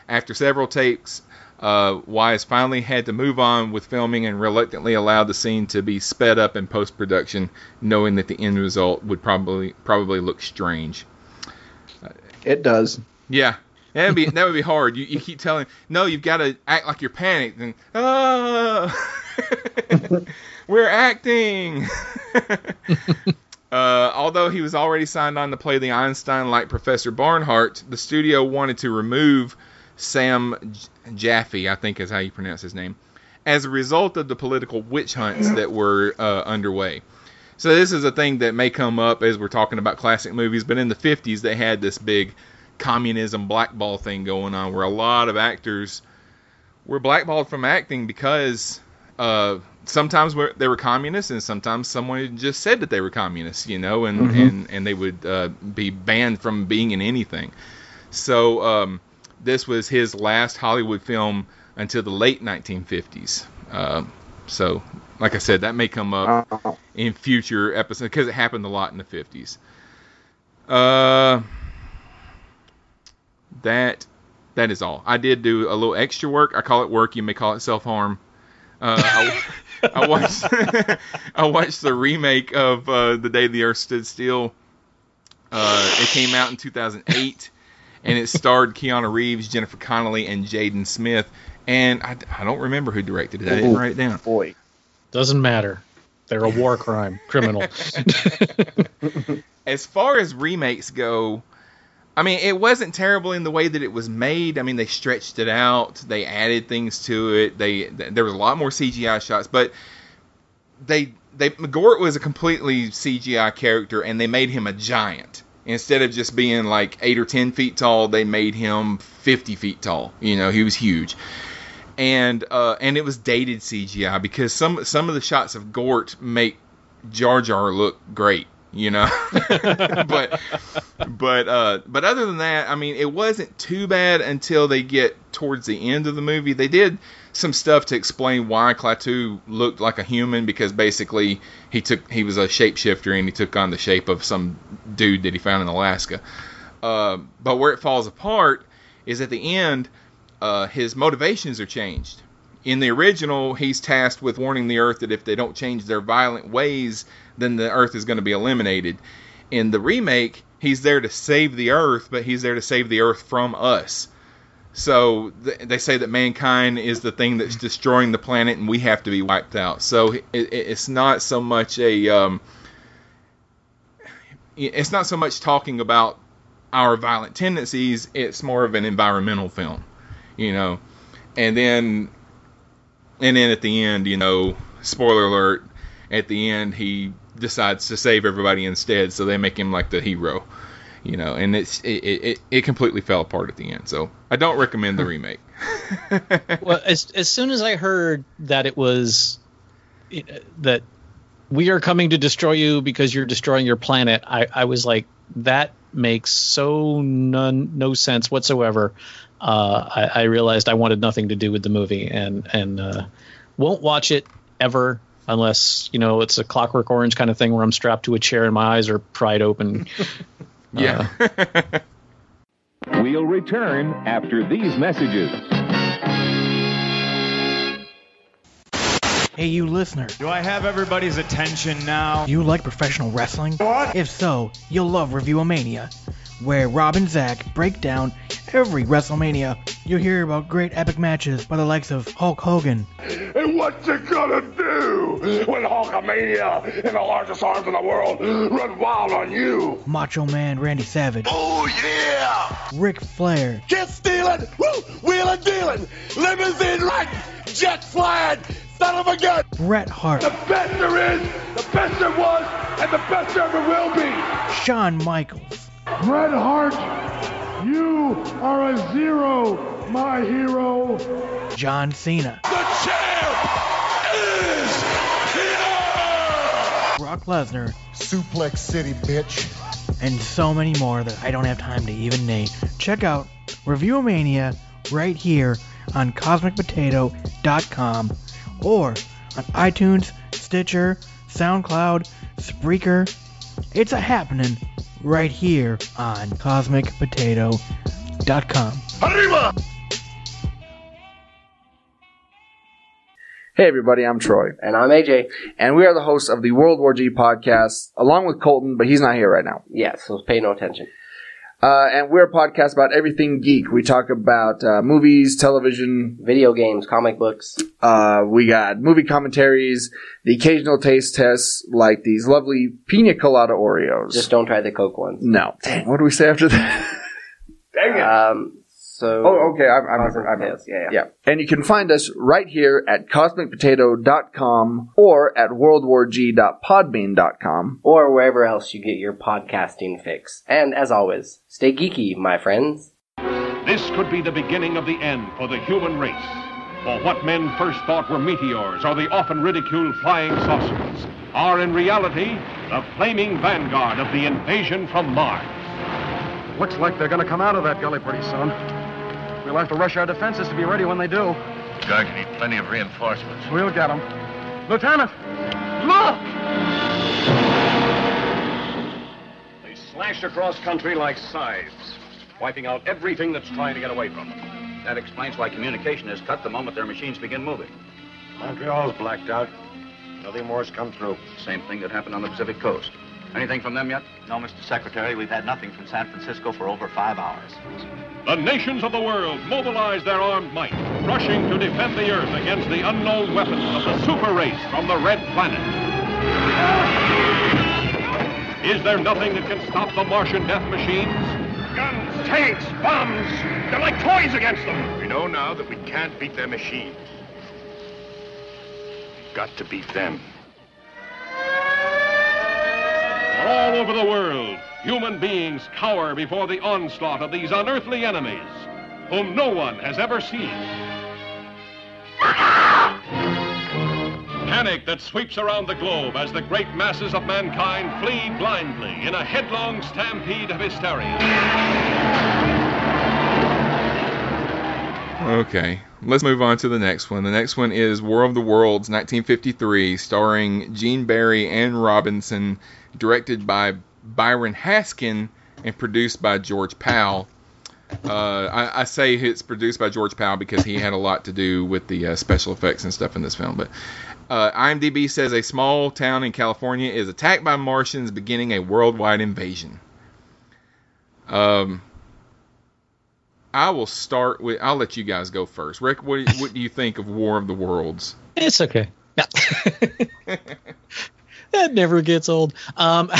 After several takes, uh, Wise finally had to move on with filming and reluctantly allowed the scene to be sped up in post production, knowing that the end result would probably probably look strange. It does. Yeah, that would be that would be hard. You, you keep telling no, you've got to act like you're panicked and ah. We're acting. Uh, although he was already signed on to play the Einstein-like Professor Barnhart, the studio wanted to remove Sam J- Jaffe, I think is how you pronounce his name, as a result of the political witch hunts that were uh, underway. So this is a thing that may come up as we're talking about classic movies, but in the 50s they had this big communism blackball thing going on where a lot of actors were blackballed from acting because uh, sometimes we're, they were communists and sometimes someone just said that they were communists, you know, and, Mhm. and, and they would uh, be banned from being in anything. So um, this was his last Hollywood film until the late 1950s. Uh, so, like I said, that may come up in future episodes because it happened a lot in the 50s. Uh, that that is all. I did do a little extra work. I call it work. You may call it self harm. Uh, I, I watched I watched the remake of uh, The Day the Earth Stood Still. Uh, it came out in 2008, and it starred Keanu Reeves, Jennifer Connelly, and Jaden Smith. And I, I don't remember who directed it. I didn't write it down. Boy, Doesn't matter. They're a war crime criminal. as far as remakes go, I mean, it wasn't terrible in the way that it was made. I mean, they stretched it out, they added things to it. They there was a lot more CGI shots, but they they McGort was a completely CGI character, and they made him a giant instead of just being like eight or ten feet tall. They made him fifty feet tall. You know, he was huge. And uh, and it was dated CGI because some some of the shots of Gort make Jar Jar look great, you know. but but uh, but other than that, I mean, it wasn't too bad until they get towards the end of the movie. They did some stuff to explain why Klaatu looked like a human because basically he took he was a shapeshifter and he took on the shape of some dude that he found in Alaska. Uh, but where it falls apart is at the end, uh, his motivations are changed. In the original, he's tasked with warning the Earth that if they don't change their violent ways, then the Earth is going to be eliminated. In the remake, he's there to save the Earth, but he's there to save the Earth from us. So th- they say that mankind is the thing that's destroying the planet, and we have to be wiped out. So it, it, it's not so much a um, it's not so much talking about our violent tendencies. It's more of an environmental film, you know. And then and then at the end, you know, spoiler alert, at the end he decides to save everybody instead, so they make him like the hero, you know, and it's it, it, it completely fell apart at the end. So I don't recommend the remake. well, as as soon as I heard that it was that we are coming to destroy you because you're destroying your planet, I, I was like, that makes so none no sense whatsoever. Uh, I, I realized I wanted nothing to do with the movie and and uh, won't watch it ever unless you know it's a Clockwork Orange kind of thing where I'm strapped to a chair and my eyes are pried open. Uh, yeah. We'll return after these messages. Hey, you listener. Do I have everybody's attention now? Do you like professional wrestling? What? If so, you'll love Reviewomania, where Rob and Zach break down every WrestleMania. You'll hear about great epic matches by the likes of Hulk Hogan, And what you gonna do when Hulkamania and the largest arms in the world run wild on you? Macho Man Randy Savage, Oh yeah! Ric Flair, Get stealing, woo, wheeling, dealing, limousine right, jet flying, son of a gun. Bret Hart, The best there is, the best there was, and the best there ever will be. Shawn Michaels, Bret Hart, you are a zero, my hero. John Cena, The champ is here! Brock Lesnar, Suplex City, bitch. and so many more that I don't have time to even name. Check out Reviewomania right here on CosmicPotato.com or on iTunes, Stitcher, SoundCloud, Spreaker. It's a happening right here on CosmicPotato.com. Arriba! Hey everybody, I'm Troy. And I'm AJ. And we are the hosts of the World War G podcast, along with Colton, but he's not here right now. Yeah, so pay no attention. Uh, and we're a podcast about everything geek. We talk about uh, movies, television, video games, comic books. Uh, we got movie commentaries, the occasional taste tests, like these lovely pina colada Oreos. Just don't try the Coke ones. No. Dang, what do we say after that? Dang it. Um, so. Oh, okay. I, I remember. I remember. Yeah, yeah. Yeah. And you can find us right here at cosmicpotato.com or at worldwarg.podbean.com. Or wherever else you get your podcasting fix. And as always, stay geeky, my friends. This could be the beginning of the end for the human race. For what men first thought were meteors or the often ridiculed flying saucers are in reality the flaming vanguard of the invasion from Mars. Looks like they're going to come out of that gully pretty soon. We'll have to rush our defenses to be ready when they do. Going to need plenty of reinforcements. We'll get them. Lieutenant! Look! They slashed across country like scythes, wiping out everything that's trying to get away from them. That explains why communication is cut the moment their machines begin moving. Montreal's blacked out. Nothing more's come through. Same thing that happened on the Pacific coast. Anything from them yet? No, Mr. Secretary, we've had nothing from San Francisco for over five hours. The nations of the world mobilize their armed might, rushing to defend the Earth against the unknown weapons of the super race from the Red Planet. Is there nothing that can stop the Martian death machines? Guns, tanks, bombs. They're like toys against them. We know now that we can't beat their machines. We've got to beat them. All over the world, human beings cower before the onslaught of these unearthly enemies, whom no one has ever seen. Panic that sweeps around the globe as the great masses of mankind flee blindly in a headlong stampede of hysteria. Okay, let's move on to the next one. The next one is War of the Worlds, 1953, starring Gene Barry Ann Robinson, directed by Byron Haskin and produced by George Pal. Uh, I, I, say it's produced by George Pal because he had a lot to do with the uh, special effects and stuff in this film. But uh, IMDb says a small town in California is attacked by Martians, beginning a worldwide invasion. Um, I will start with. I'll let you guys go first. Rick, what, what do you think of War of the Worlds? It's okay. that never gets old. Um,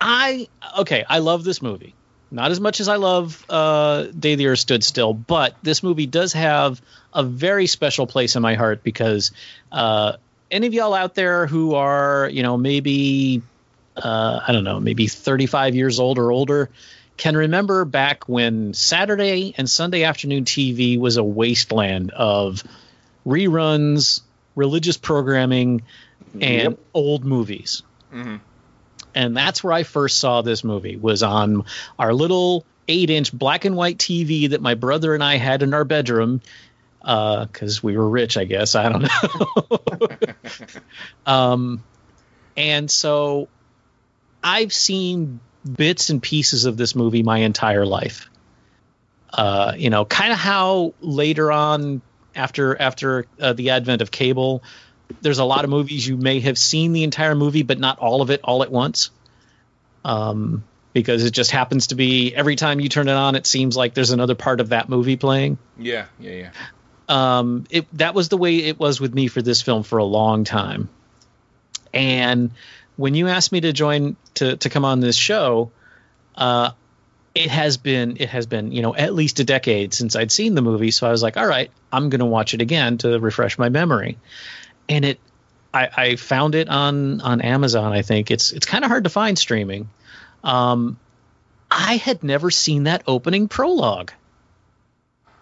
I okay. I love this movie. Not as much as I love uh, Day the Earth Stood Still, but this movie does have a very special place in my heart because uh, any of y'all out there who are, you know, maybe uh, I don't know, maybe 35 years old or older can remember back when Saturday and Sunday afternoon TV was a wasteland of reruns, religious programming, and Yep. old movies. Mm-hmm. And that's where I first saw this movie was on our little eight inch black and white TV that my brother and I had in our bedroom because we were rich, I guess. I don't know. um, and so I've seen bits and pieces of this movie my entire life. Uh, you know, kind of how later on, after after uh, the advent of cable, there's a lot of movies you may have seen the entire movie, but not all of it all at once. Um, because it just happens to be every time you turn it on, it seems like there's another part of that movie playing. Yeah, yeah, yeah. Um, it that was the way it was with me for this film for a long time. And when you asked me to join to to come on this show, uh, it has been it has been you know at least a decade since I'd seen the movie, so I was like, all right, I'm going to watch it again to refresh my memory. And it, I, I found it on on Amazon. I think it's it's kind of hard to find streaming. Um, I had never seen that opening prologue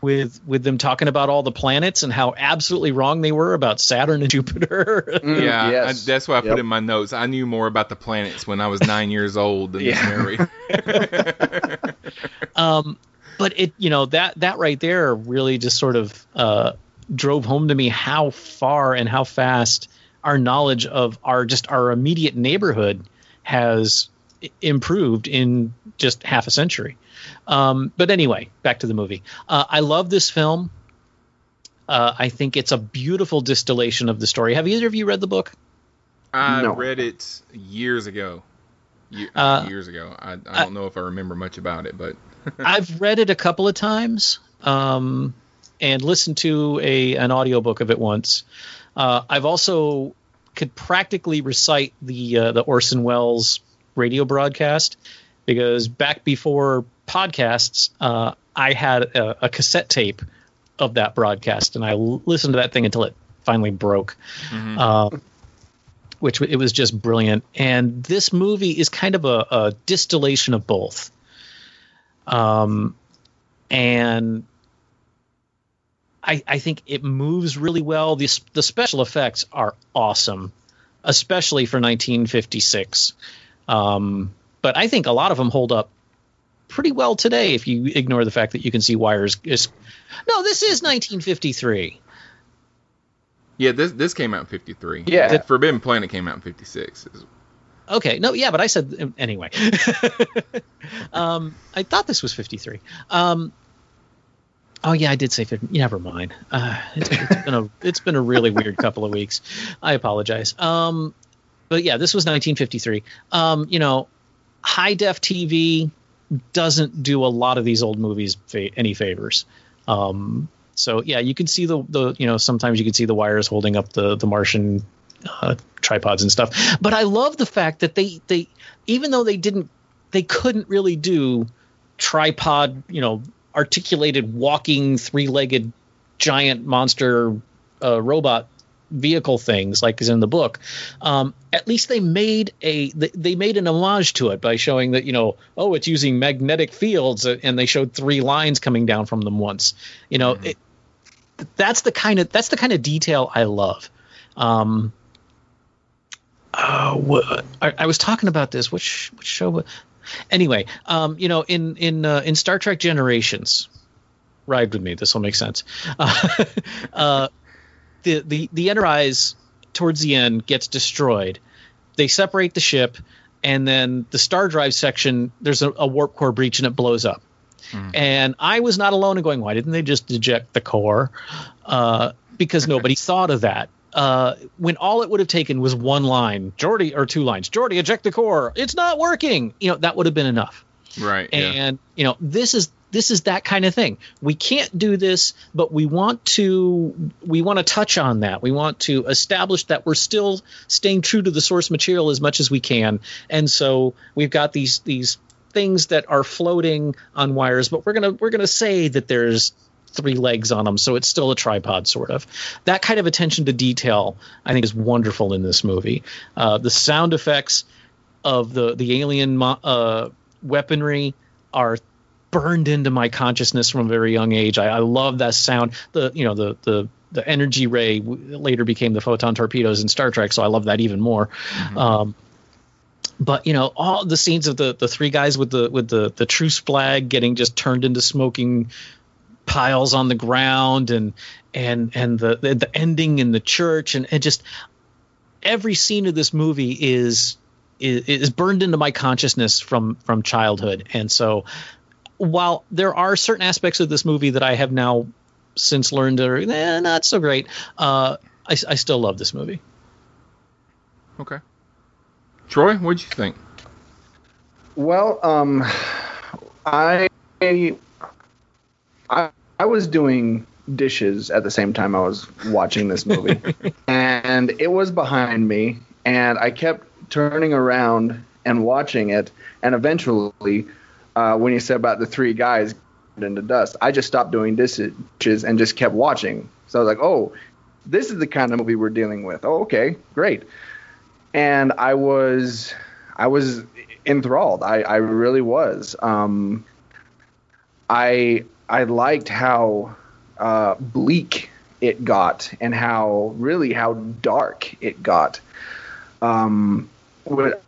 with with them talking about all the planets and how absolutely wrong they were about Saturn and Jupiter. yeah, I, that's what I put in my notes. I knew more about the planets when I was nine years old than Yeah. Mary. um, but it, you know, that that right there really just sort of uh, drove home to me how far and how fast our knowledge of our just our immediate neighborhood has improved in just half a century. Um, but anyway, back to the movie. Uh, I love this film. Uh, I think it's a beautiful distillation of the story. Have either of you read the book? I No. read it years ago. ye- Uh, years ago. I, I don't know if I remember much about it, but I've read it a couple of times um, and listened to a an audiobook of it once. Uh, I've also could practically recite the uh, the Orson Welles radio broadcast because back before podcasts, uh, I had a, a cassette tape of that broadcast, and I l- listened to that thing until it finally broke. Uh, which it was just brilliant. And this movie is kind of a, a distillation of both. Um, and I, I think it moves really well. The, the special effects are awesome, especially for 1956. Um, but I think a lot of them hold up pretty well today if you ignore the fact that you can see wires. Is, no, this is 1953. yeah, this this came out in '53. Yeah. The Forbidden Planet came out in '56. Okay, no, yeah, but I said anyway. um, I thought this was 53. Um, oh yeah, I did say 50. Never mind. Uh, it's, it's been a it's been a really weird couple of weeks. I apologize. Um, but yeah, this was 1953. Um, you know, high def TV doesn't do a lot of these old movies fa- any favors. Um, so yeah, you can see the the you know sometimes you can see the wires holding up the the Martian uh, tripods and stuff. But I love the fact that they they even though they didn't they couldn't really do tripod you know articulated walking three legged giant monster uh, robot vehicle things like is in the book um, at least they made a they, they made an homage to it by showing that you know oh it's using magnetic fields uh, and they showed three lines coming down from them once. You know it, that's the kind of that's the kind of detail i love. Um uh, I, I was talking about this. Which which show anyway um you know in in uh, in star trek generations ride with me this will make sense. Uh, uh the the the enterprise towards the end gets destroyed. They separate the ship and then the star drive section there's a, a warp core breach and it blows up. And i was not alone in going why didn't they just eject the core? Uh, because nobody thought of that uh, when all it would have taken was one line Geordi or two lines Geordi eject the core it's not working you know that would have been enough Right. yeah. and you know this is this is that kind of thing we can't do this but we want to we want to touch on that we want to establish that we're still staying true to the source material as much as we can and so we've got these these things that are floating on wires but we're gonna we're gonna say that there's three legs on them so it's still a tripod sort of that kind of attention to detail i think is wonderful in this movie uh, the sound effects of the the alien mo- uh, weaponry are burned into my consciousness from a very young age. I, I love that sound. The you know the the the energy ray w- later became the photon torpedoes in Star Trek, so I love that even more. Um, but you know all the scenes of the the three guys with the with the the truce flag getting just turned into smoking piles on the ground and and and the the, the ending in the church and, and just every scene of this movie is is, is burned into my consciousness from from childhood and so while there are certain aspects of this movie that I have now since learned are eh, not so great uh, I, I still love this movie Okay. Troy, what'd you think? Well, um, I, I, I was doing dishes at the same time I was watching this movie, and it was behind me, and I kept turning around and watching it, and eventually, uh, when you said about the three guys into dust, I just stopped doing dishes and just kept watching. So I was like, oh, this is the kind of movie we're dealing with. Oh, okay, great. And I was, I was enthralled. I, I really was. Um, I I liked how uh, bleak it got and how really how dark it got. Um,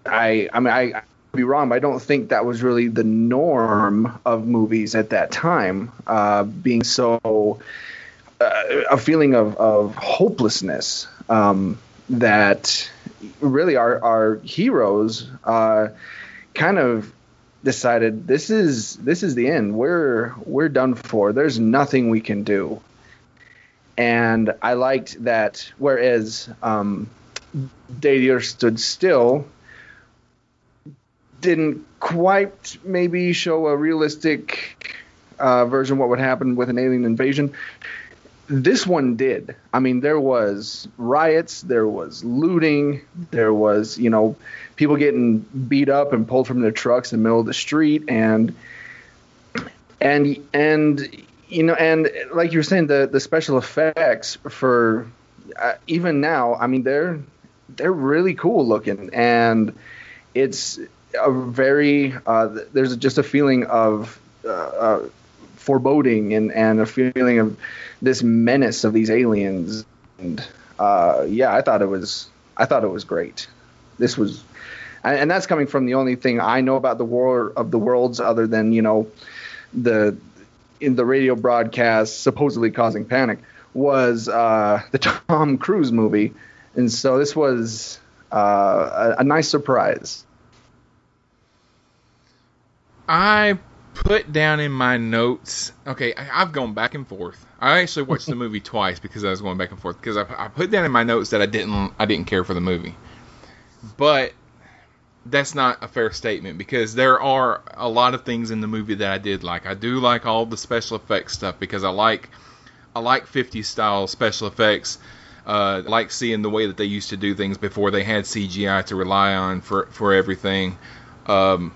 I I mean I, I could be wrong, but I don't think that was really the norm of movies at that time, uh, being so uh, a feeling of of hopelessness um, that really our our heroes uh, kind of decided this is this is the end. We're we're done for. There's nothing we can do. And I liked that. Whereas um, stood still, didn't quite maybe show a realistic uh, version of what would happen with an alien invasion. This one did. I mean, there was riots, there was looting, there was you know people getting beat up and pulled from their trucks in the middle of the street, and and and you know, and like you were saying, the the special effects for uh, even now, I mean, they're they're really cool looking, and it's a very uh, there's just a feeling of uh, uh, foreboding and and a feeling of this menace of these aliens, and uh, yeah, I thought it was I thought it was great. This was, and, and that's coming from the only thing I know about the war of the worlds, other than you know the in the radio broadcast supposedly causing panic was uh, the Tom Cruise movie, and so this was uh, a, a nice surprise. I put down in my notes. Okay, I, have gone back and forth. I actually watched the movie twice because I was going back and forth because I, I put down in my notes that I didn't I didn't care for the movie, but that's not a fair statement because there are a lot of things in the movie that I did like. I do like all the special effects stuff because I like I like 50 style special effects. Uh, like seeing the way that they used to do things before they had CGI to rely on for for everything. Um,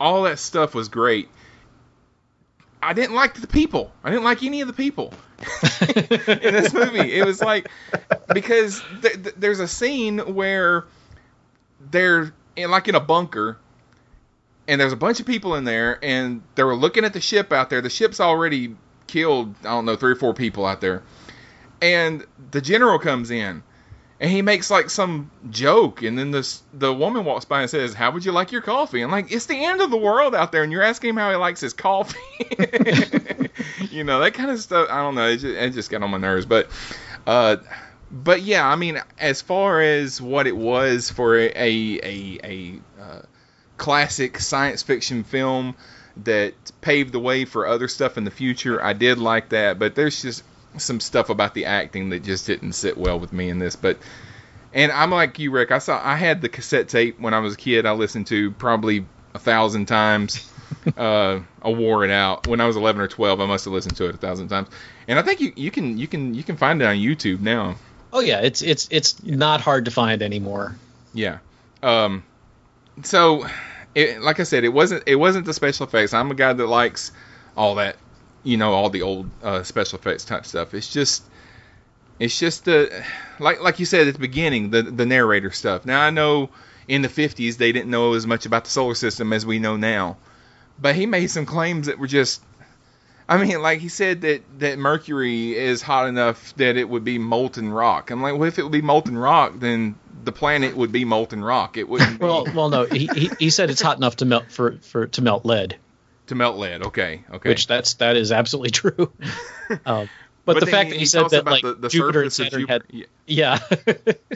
all that stuff was great. I didn't like the people. I didn't like any of the people in this movie. It was like because th- th- there's a scene where they're in, like in a bunker and there's a bunch of people in there and they were looking at the ship out there. The ship's already killed, I don't know, three or four people out there. And the general comes in and he makes like some joke and then this the woman walks by and says how would you like your coffee i'm like it's the end of the world out there and you're asking him how he likes his coffee you know that kind of stuff i don't know it just, it just got on my nerves but uh but yeah i mean as far as what it was for a a a, uh, classic science fiction film that paved the way for other stuff in the future i did like that but there's just some stuff about the acting that just didn't sit well with me in this. But and I'm like you, Rick. I saw I had the cassette tape when I was a kid. I listened to probably a thousand times. uh, I wore it out when I was 11 or 12. I must have listened to it a thousand times. And I think you, you can you can you can find it on YouTube now. Oh yeah, it's it's it's not hard to find anymore. Yeah. Um. So, it, like I said, it wasn't it wasn't the special effects. I'm a guy that likes all that you know all the old uh, special effects type stuff. It's just it's just the like like you said at the beginning the the narrator stuff. Now I know in the 50s they didn't know as much about the solar system as we know now, but he made some claims that were just I mean, like he said that that Mercury is hot enough that it would be molten rock. I'm like, well, if it would be molten rock, then the planet would be molten rock. It wouldn't. well, well, no, he, he he said it's hot enough to melt for for to melt lead to melt lead. Okay, okay. Which that's that is absolutely true. um, but, but, the fact he, that he, said that like the, the Jupiter and Saturn had, yeah,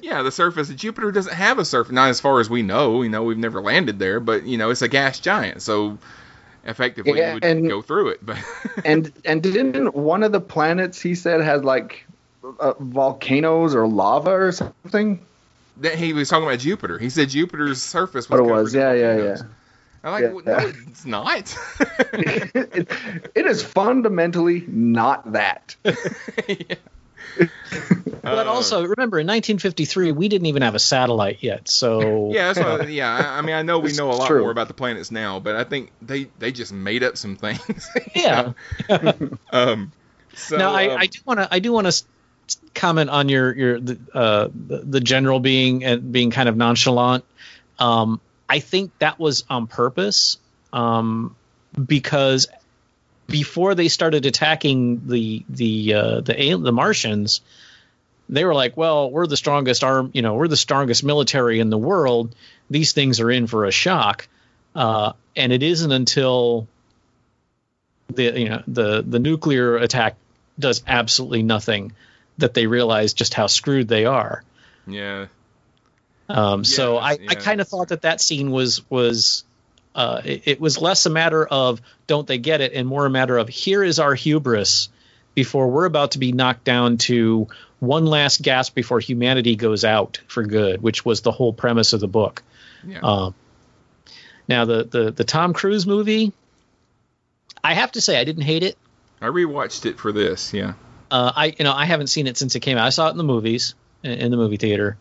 yeah, the surface of Jupiter doesn't have a surface, not as far as we know. You know, we've never landed there, but you know, it's a gas giant, so effectively yeah, would and, go through it. But and and didn't one of the planets he said had like uh, volcanoes or lava or something? That he was talking about Jupiter. He said Jupiter's surface was. What it was, yeah, yeah, yeah. I'm like, yeah. no, it's not. it, it is fundamentally not that. yeah. but also remember in 1953 we didn't even have a satellite yet so yeah what, yeah I, mean i know we know a lot true. more about the planets now but i think they they just made up some things. Yeah. Um so now I, um, I do want to i do want to comment on your your the, uh the, general being and being kind of nonchalant. Um I think that was on purpose um, because before they started attacking the the uh, the the Martians, they were like, "Well, we're the strongest arm, you know, we're the strongest military in the world. These things are in for a shock." Uh, and it isn't until the you know the the nuclear attack does absolutely nothing that they realize just how screwed they are. Yeah. Um, yes, so I, I kind of thought that that scene was was uh, it, it, was less a matter of don't they get it and more a matter of here is our hubris before we're about to be knocked down to one last gasp before humanity goes out for good, which was the whole premise of the book. Yeah. Um, Now the the the Tom Cruise movie, I have to say I didn't hate it. I rewatched it for this. Yeah. Uh, I you know I haven't seen it since it came out. I saw it in the movies in, in the movie theater.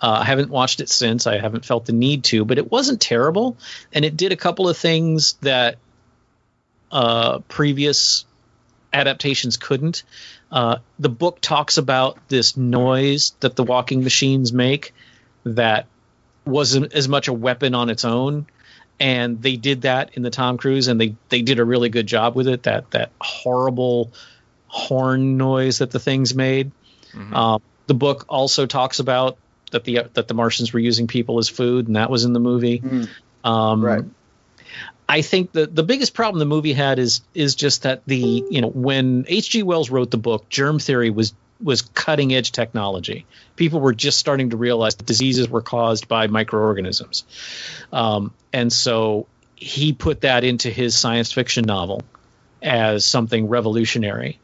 Uh, I haven't watched it since. I haven't felt the need to, but it wasn't terrible, and it did a couple of things that uh, previous adaptations couldn't. Uh, the book talks about this noise that the walking machines make that wasn't as much a weapon on its own and they did that in the Tom Cruise and they they did a really good job with it that that horrible horn noise that the things made Mm-hmm. um, the book also talks about that the that the Martians were using people as food and that was in the movie um, Right. I think the the biggest problem the movie had is is just that the you know when H.G. Wells wrote the book, germ theory was was cutting edge technology. People were just starting to realize that diseases were caused by microorganisms, um, and so he put that into his science fiction novel as something revolutionary.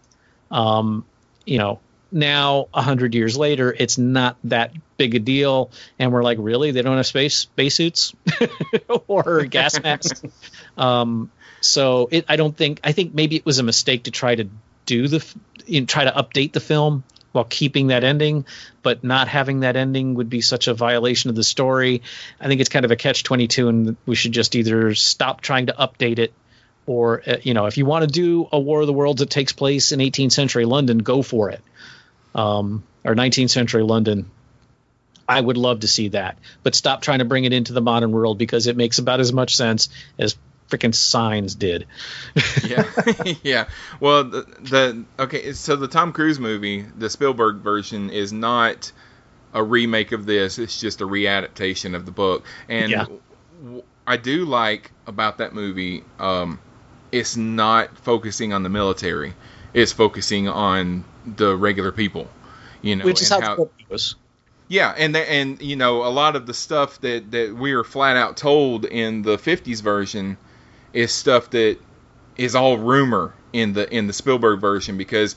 Um, you know, now a hundred years later, it's not that big a deal, and we're like, really, they don't have space spacesuits or gas masks. um, so it, I don't think. I think maybe it was a mistake to try to do the, you know, try to update the film while keeping that ending, but not having that ending would be such a violation of the story. I think it's kind of a catch twenty two, and we should just either stop trying to update it or uh, you know if you want to do a war of the worlds that takes place in 18th century london go for it um, or 19th century london i would love to see that but stop trying to bring it into the modern world because it makes about as much sense as freaking signs did yeah, yeah. Well, the, the okay. So the Tom Cruise movie, the Spielberg version, is not a remake of this. It's just a readaptation of the book. And Yeah. w- I do like about that movie. Um, it's not focusing on the military. It's focusing on the regular people. You know, which is how, the book yeah, and and you know a lot of the stuff that that we are flat out told in the '50s version is stuff that is all rumor in the in the Spielberg version because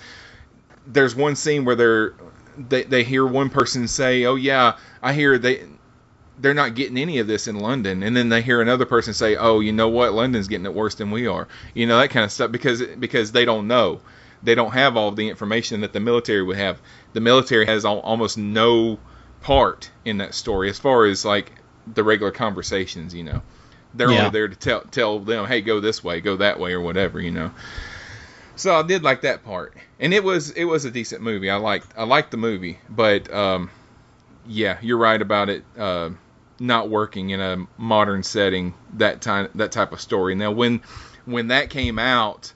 there's one scene where they're they, they hear one person say, "Oh yeah, I hear they they're not getting any of this in London," and then they hear another person say, "Oh, you know what? London's getting it worse than we are." You know that kind of stuff because because they don't know. They don't have all the information that the military would have. The military has al- almost no part in that story as far as like the regular conversations. You know, they're Yeah. only there to tell tell them, "Hey, go this way, go that way, or whatever." You know. So I did like that part, and it was it was a decent movie. I liked I liked the movie, but um, yeah, you're right about it uh, not working in a modern setting. That time that type of story. Now when when that came out,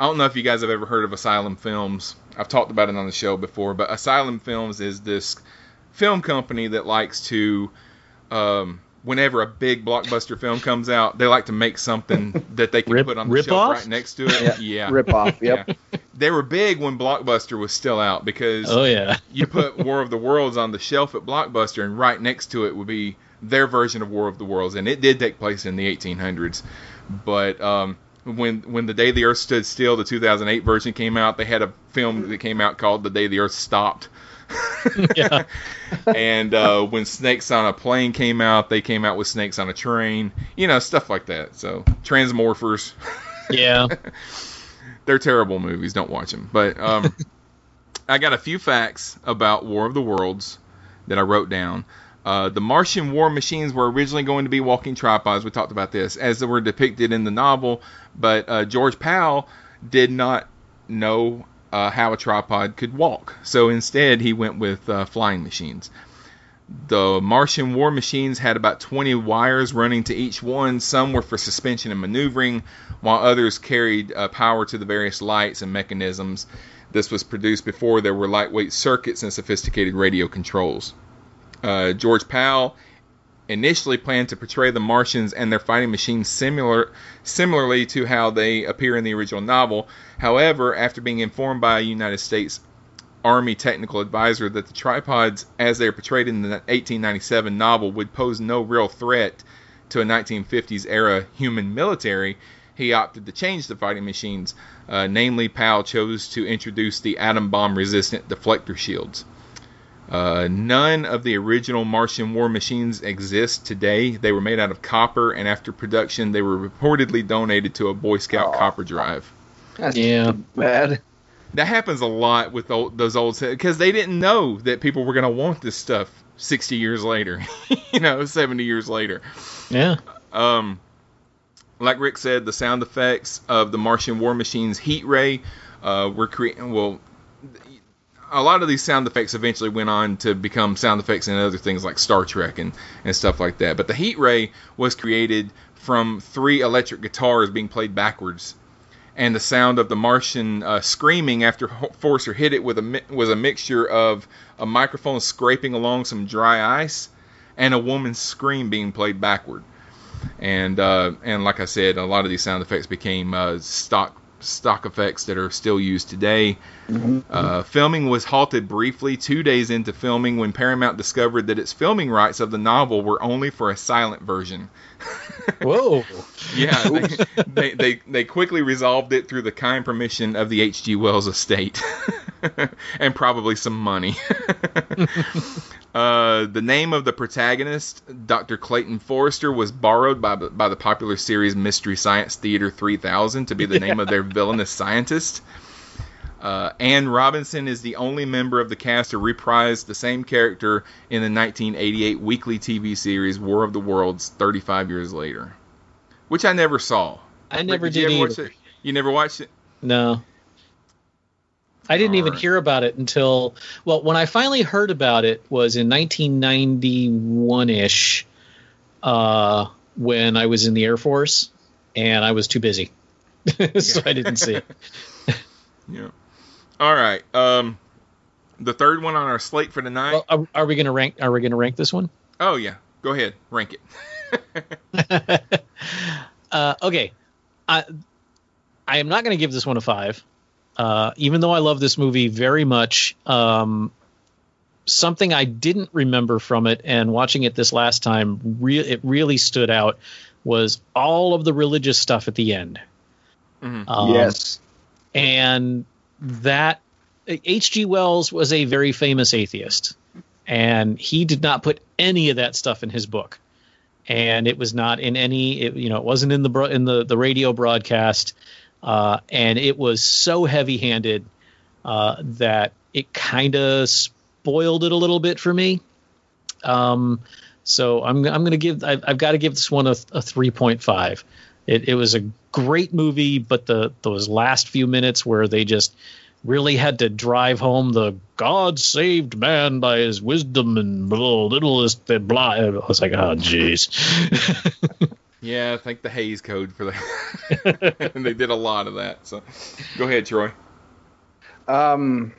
I don't know if you guys have ever heard of Asylum Films. I've talked about it on the show before, but Asylum Films is this film company that likes to um, whenever a big blockbuster film comes out, they like to make something that they can Rip- put on the shelf off? right next to it. Yeah, Rip off, yep. Yeah. They were big when Blockbuster was still out because oh yeah you put War of the Worlds on the shelf at Blockbuster, and right next to it would be their version of War of the Worlds, and it did take place in the 1800s. But um, when when the Day the Earth Stood Still, the 2008 version came out, they had a film that came out called The Day the Earth Stopped. yeah and uh, when Snakes on a Plane came out, they came out with Snakes on a Train, you know, stuff like that. So Transmorphers, yeah they're terrible movies. Don't watch them. But um, I got a few facts about War of the Worlds that I wrote down. Uh, the Martian war machines were originally going to be walking tripods. We talked about this as they were depicted in the novel, but uh, George Pal did not know uh, how a tripod could walk. So instead, he went with uh, flying machines. The Martian war machines had about 20 wires running to each one. Some were for suspension and maneuvering, while others carried uh, power to the various lights and mechanisms. This was produced before there were lightweight circuits and sophisticated radio controls. Uh, George Pal initially planned to portray the Martians and their fighting machines similar, similarly to how they appear in the original novel. However, after being informed by a United States Army technical advisor that the tripods, as they are portrayed in the 1897 novel, would pose no real threat to a 1950s era human military, he opted to change the fighting machines. Uh, namely, Pal chose to introduce the atom bomb resistant deflector shields. Uh, none of the original Martian war machines exist today. They were made out of copper, and after production, they were reportedly donated to a Boy Scout copper drive. That's Yeah. bad. That happens a lot with old, those old because they didn't know that people were going to want this stuff 60 years later, you know, 70 years later. Yeah. Um, like Rick said, the sound effects of the Martian war machine's heat ray uh, were creating. Well, a lot of these sound effects eventually went on to become sound effects in other things like Star Trek and, and stuff like that. But the heat ray was created from three electric guitars being played backwards. And the sound of the Martian uh, screaming after Forrester hit it with a mi- was a mixture of a microphone scraping along some dry ice and a woman's scream being played backward. And uh, and like I said, a lot of these sound effects became uh, stock stock effects that are still used today. Uh, filming was halted briefly two days into filming when Paramount discovered that its filming rights of the novel were only for a silent version. Whoa. Yeah, they, they, they, they quickly resolved it through the kind permission of the H.G. Wells estate and probably some money. uh, the name of the protagonist, Dr. Clayton Forrester, was borrowed by, by the popular series Mystery Science Theater 3000 to be the name of their villainous scientist. Uh, Ann Robinson is the only member of the cast to reprise the same character in the 1988 weekly TV series War of the Worlds 35 years later, which I never saw. I never you did ever either. watch it? You never watched it? No. I didn't even hear about it until well, when I finally heard about it was in 1991 ish, uh, when I was in the Air Force, and I was too busy, so I didn't see it. Yeah. All right. Um, the third one on our slate for tonight. Well, are, are we gonna rank? Are we gonna rank this one? oh yeah, go ahead, rank it. Uh, okay, I I am not going to give this one a five, uh, even though I love this movie very much. Um, something I didn't remember from it, and watching it this last time, re- it really stood out, was all of the religious stuff at the end. Mhm. Um, yes. and that H.G. Wells was a very famous atheist, and he did not put any of that stuff in his book, and it was not in any, it, you know, it wasn't in the in the the radio broadcast, uh, and it was so heavy-handed uh, that it kind of spoiled it a little bit for me. Um, so I'm I'm to give I've, I've got to give this one a, a 3.5. It, it was a great movie, but the those last few minutes where they just really had to drive home the God saved man by his wisdom and blah, littlest blah. blah. I was like, oh, jeez. Yeah, I think the Hayes Code for that. and they did a lot of that. So, go ahead, Troy. Um,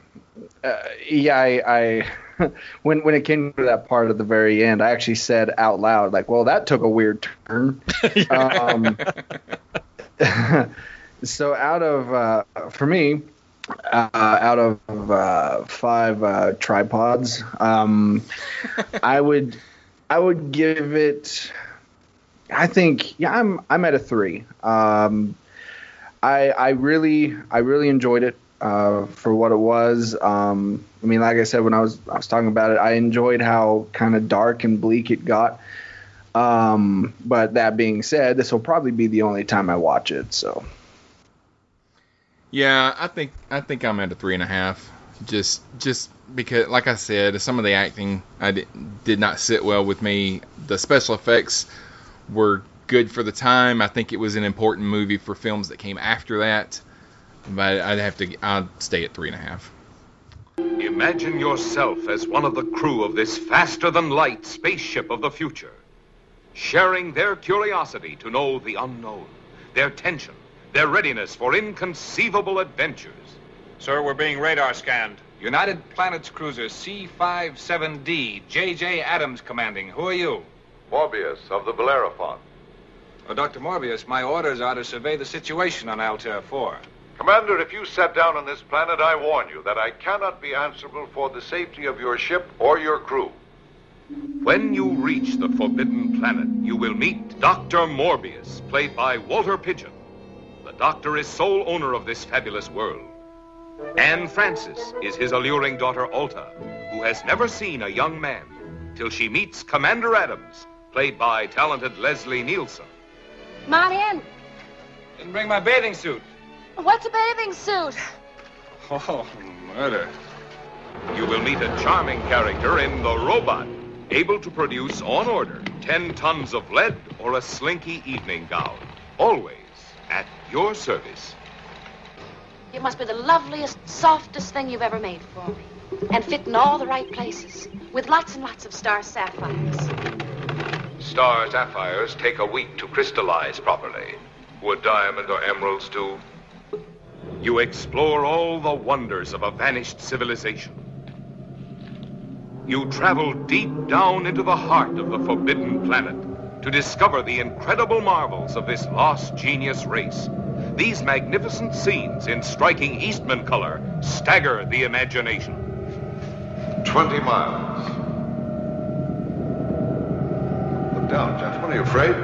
uh, yeah, I, I when when it came to that part at the very end, I actually said out loud, like, "Well, that took a weird turn." um, so out of uh, for me, uh, out of uh, five uh, tripods, um, I would I would give it. I think yeah, I'm I'm at a three. Um, I I really I really enjoyed it uh, for what it was. Um, I mean, like I said when I was I was talking about it, I enjoyed how kind of dark and bleak it got. Um, but that being said, this will probably be the only time I watch it. So Yeah, I think I think I'm at a three and a half. Just just because, like I said, some of the acting I did, did not sit well with me. The special effects were good for the time. I think it was an important movie for films that came after that. But I'd have to I'd stay at three and a half. Imagine yourself as one of the crew of this faster than light spaceship of the future, sharing their curiosity to know the unknown, their tension, their readiness for inconceivable adventures. Sir, we're being radar scanned. United Planets Cruiser C-57D, J.J. Adams commanding. Who are you? Morbius of the Bellerophon. Oh, Dr. Morbius, my orders are to survey the situation on Altair 4. Commander, if you set down on this planet, I warn you that I cannot be answerable for the safety of your ship or your crew. When you reach the Forbidden Planet, you will meet Dr. Morbius, played by Walter Pidgeon. The doctor is sole owner of this fabulous world. Anne Francis is his alluring daughter, Alta. who has never seen a young man till she meets Commander Adams, played by talented Leslie Nielsen. Come on in. Didn't bring my bathing suit. What's a bathing suit? Oh, murder. You will meet a charming character in The Robot, able to produce on order 10 tons of lead or a slinky evening gown. Always at your service. It must be the loveliest, softest thing you've ever made for me. And fit in all the right places. With lots and lots of star sapphires. Star sapphires take a week to crystallize properly. Would diamond or emeralds do? You explore all the wonders of a vanished civilization. You travel deep down into the heart of the Forbidden Planet to discover the incredible marvels of this lost genius race. These magnificent scenes in striking Eastman color stagger the imagination. 20 miles. Look down, gentlemen. Are you afraid?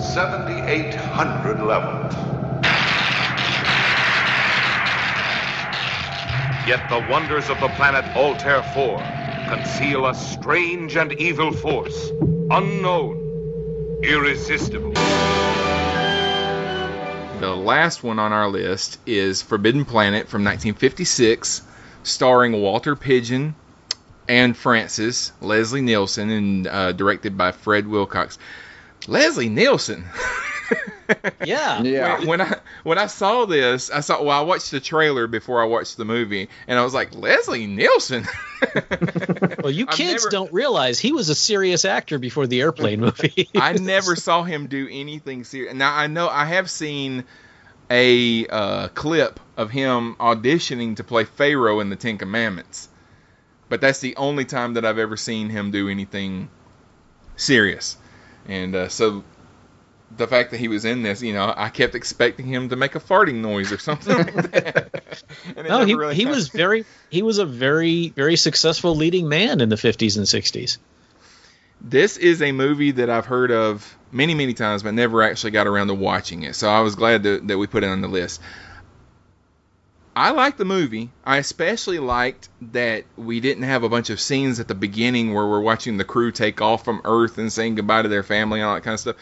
7,800 levels. Yet the wonders of the planet Altair 4 conceal a strange and evil force, unknown, irresistible. The last one on our list is Forbidden Planet from 1956, starring Walter Pidgeon Anne Francis, Leslie Nielsen, and uh, directed by Fred Wilcox. Leslie Nielsen. yeah. When, when I when I saw this, I saw well, I watched the trailer before I watched the movie, and I was like, Leslie Nielsen. Well, you kids don't realize he was a serious actor before the airplane movie. I never saw him do anything serious. Now I know I have seen a uh, clip of him auditioning to play Pharaoh in the Ten Commandments, but that's the only time that I've ever seen him do anything serious. And uh, so the fact that he was in this, you know, I kept expecting him to make a farting noise or something like that. No, he, really he happened. was very he was a very very successful leading man in the 50s and 60s. This is a movie that I've heard of many, many times, but never actually got around to watching it. So I was glad that, that we put it on the list. I liked the movie. I especially liked that we didn't have a bunch of scenes at the beginning where we're watching the crew take off from Earth and saying goodbye to their family and all that kind of stuff.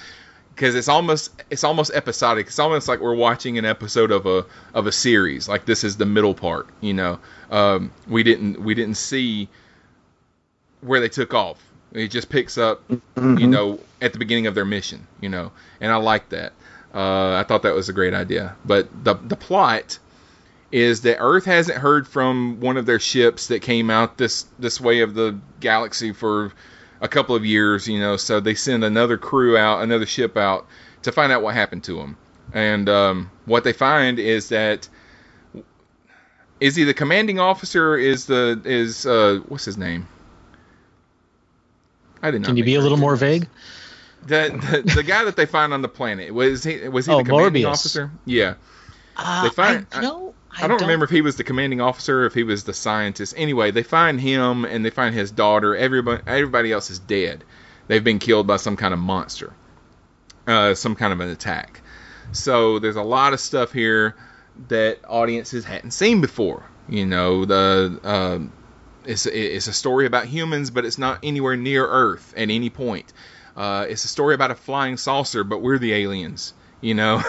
Because it's almost it's almost episodic. It's almost like we're watching an episode of a of a series. Like this is the middle part. You know, um, we didn't we didn't see where they took off. It just picks up, you know, at the beginning of their mission, you know, and I like that. Uh, I thought that was a great idea. But the the plot is that Earth hasn't heard from one of their ships that came out this this way of the galaxy for a couple of years, you know. So they send another crew out, another ship out to find out what happened to him. And um, what they find is that is he the commanding officer? Is the is uh, what's his name? I did not. Know. Can you be a little more vague? The, the the guy that they find on the planet was he was he Oh, the commanding Morbius. officer? Yeah. Uh, They find- I, no, I, don't, remember if he was the commanding officer or if he was the scientist. Anyway, they find him and they find his daughter. Everybody everybody else is dead. They've been killed by some kind of monster, uh, some kind of an attack. So there's a lot of stuff here that audiences hadn't seen before. You know, the um, it's it's a story about humans, but it's not anywhere near Earth at any point. Uh, it's a story about a flying saucer, but we're the aliens. You know,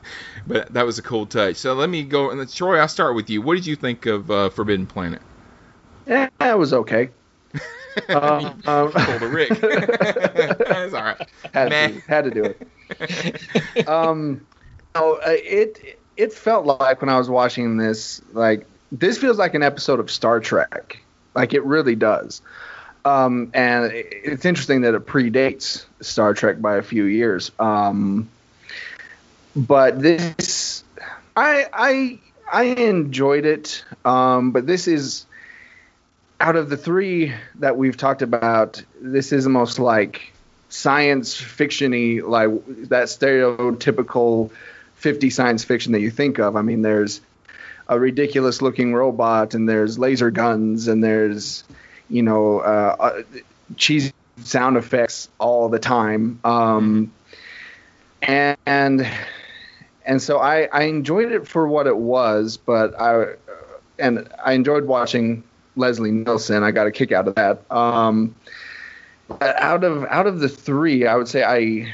but that was a cool touch. So let me go. And Troy, I'll start with you. What did you think of uh, Forbidden Planet? Yeah, it was okay. Uh, um, Pulled a Rick. That's all right. had, to, had to do it. um, no, uh, it it felt like when I was watching this, like this feels like an episode of Star Trek. Like it really does. Um, and it- it's interesting that it predates Star Trek by a few years. Um, but this, I I I enjoyed it. Um, but this is out of the three that we've talked about, this is the most like science fictiony, like that stereotypical 50 science fiction that you think of. I mean, there's a ridiculous looking robot, and there's laser guns, and there's you know uh, uh, cheesy sound effects all the time. Um, and and so I, I enjoyed it for what it was, but I and I enjoyed watching Leslie Nielsen. I got a kick out of that. Um, out of out of the three, I would say I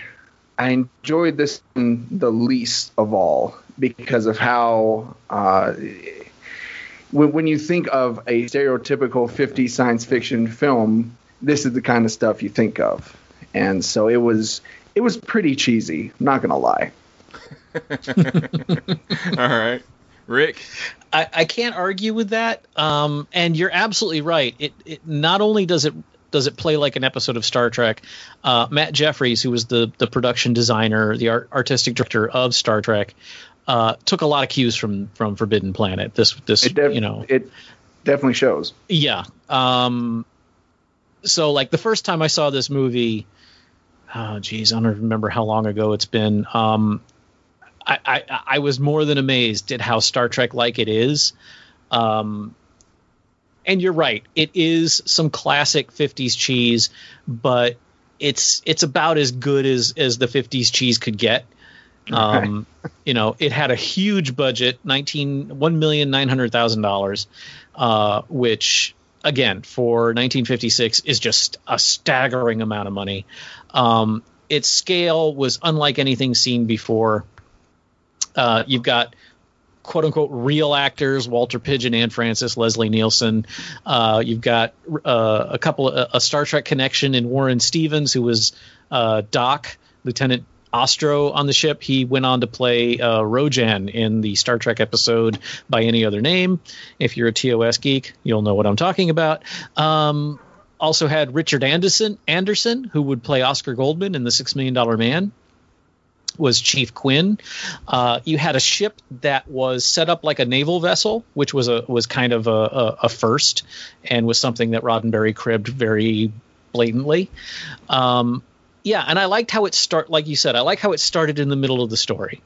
I enjoyed this the least of all because of how uh, when, when you think of a stereotypical 50 science fiction film, this is the kind of stuff you think of, and so it was it was pretty cheesy. I'm not gonna lie. All right, Rick. I, I can't argue with that. Um, and you're absolutely right. It, it not only does it does it play like an episode of Star Trek. Uh, Matt Jefferies, who was the the production designer, the art, artistic director of Star Trek, uh, took a lot of cues from from Forbidden Planet. This this It def- you know it definitely shows. yeah. Um, so like the first time I saw this movie, oh geez, I don't remember how long ago it's been. Um, I, I I was more than amazed at how Star Trek like it is. Um, and you're right, it is some classic '50s cheese, but it's it's about as good as as the '50s cheese could get. Um, you know, it had a huge budget, nineteen one million nine hundred thousand dollars, uh, which again for 1956 is just a staggering amount of money. Um, its scale was unlike anything seen before. Uh, you've got quote unquote real actors Walter Pidgeon Anne Francis Leslie Nielsen. Uh, you've got uh, a couple of a Star Trek connection in Warren Stevens, who was uh, Doc, Lieutenant Ostrow on the ship. He went on to play uh, Rojan in the Star Trek episode by any other name. If you're a TOS geek, you'll know what I'm talking about. Um, also had Richard Anderson, Anderson, who would play Oscar Goldman in The Six Million Dollar Man was Chief Quinn. Uh, you had a ship that was set up like a naval vessel, which was a was kind of a, a, a first, and was something that Roddenberry cribbed very blatantly. Um, yeah, and I liked how it start. Like you said, I like how it started in the middle of the story.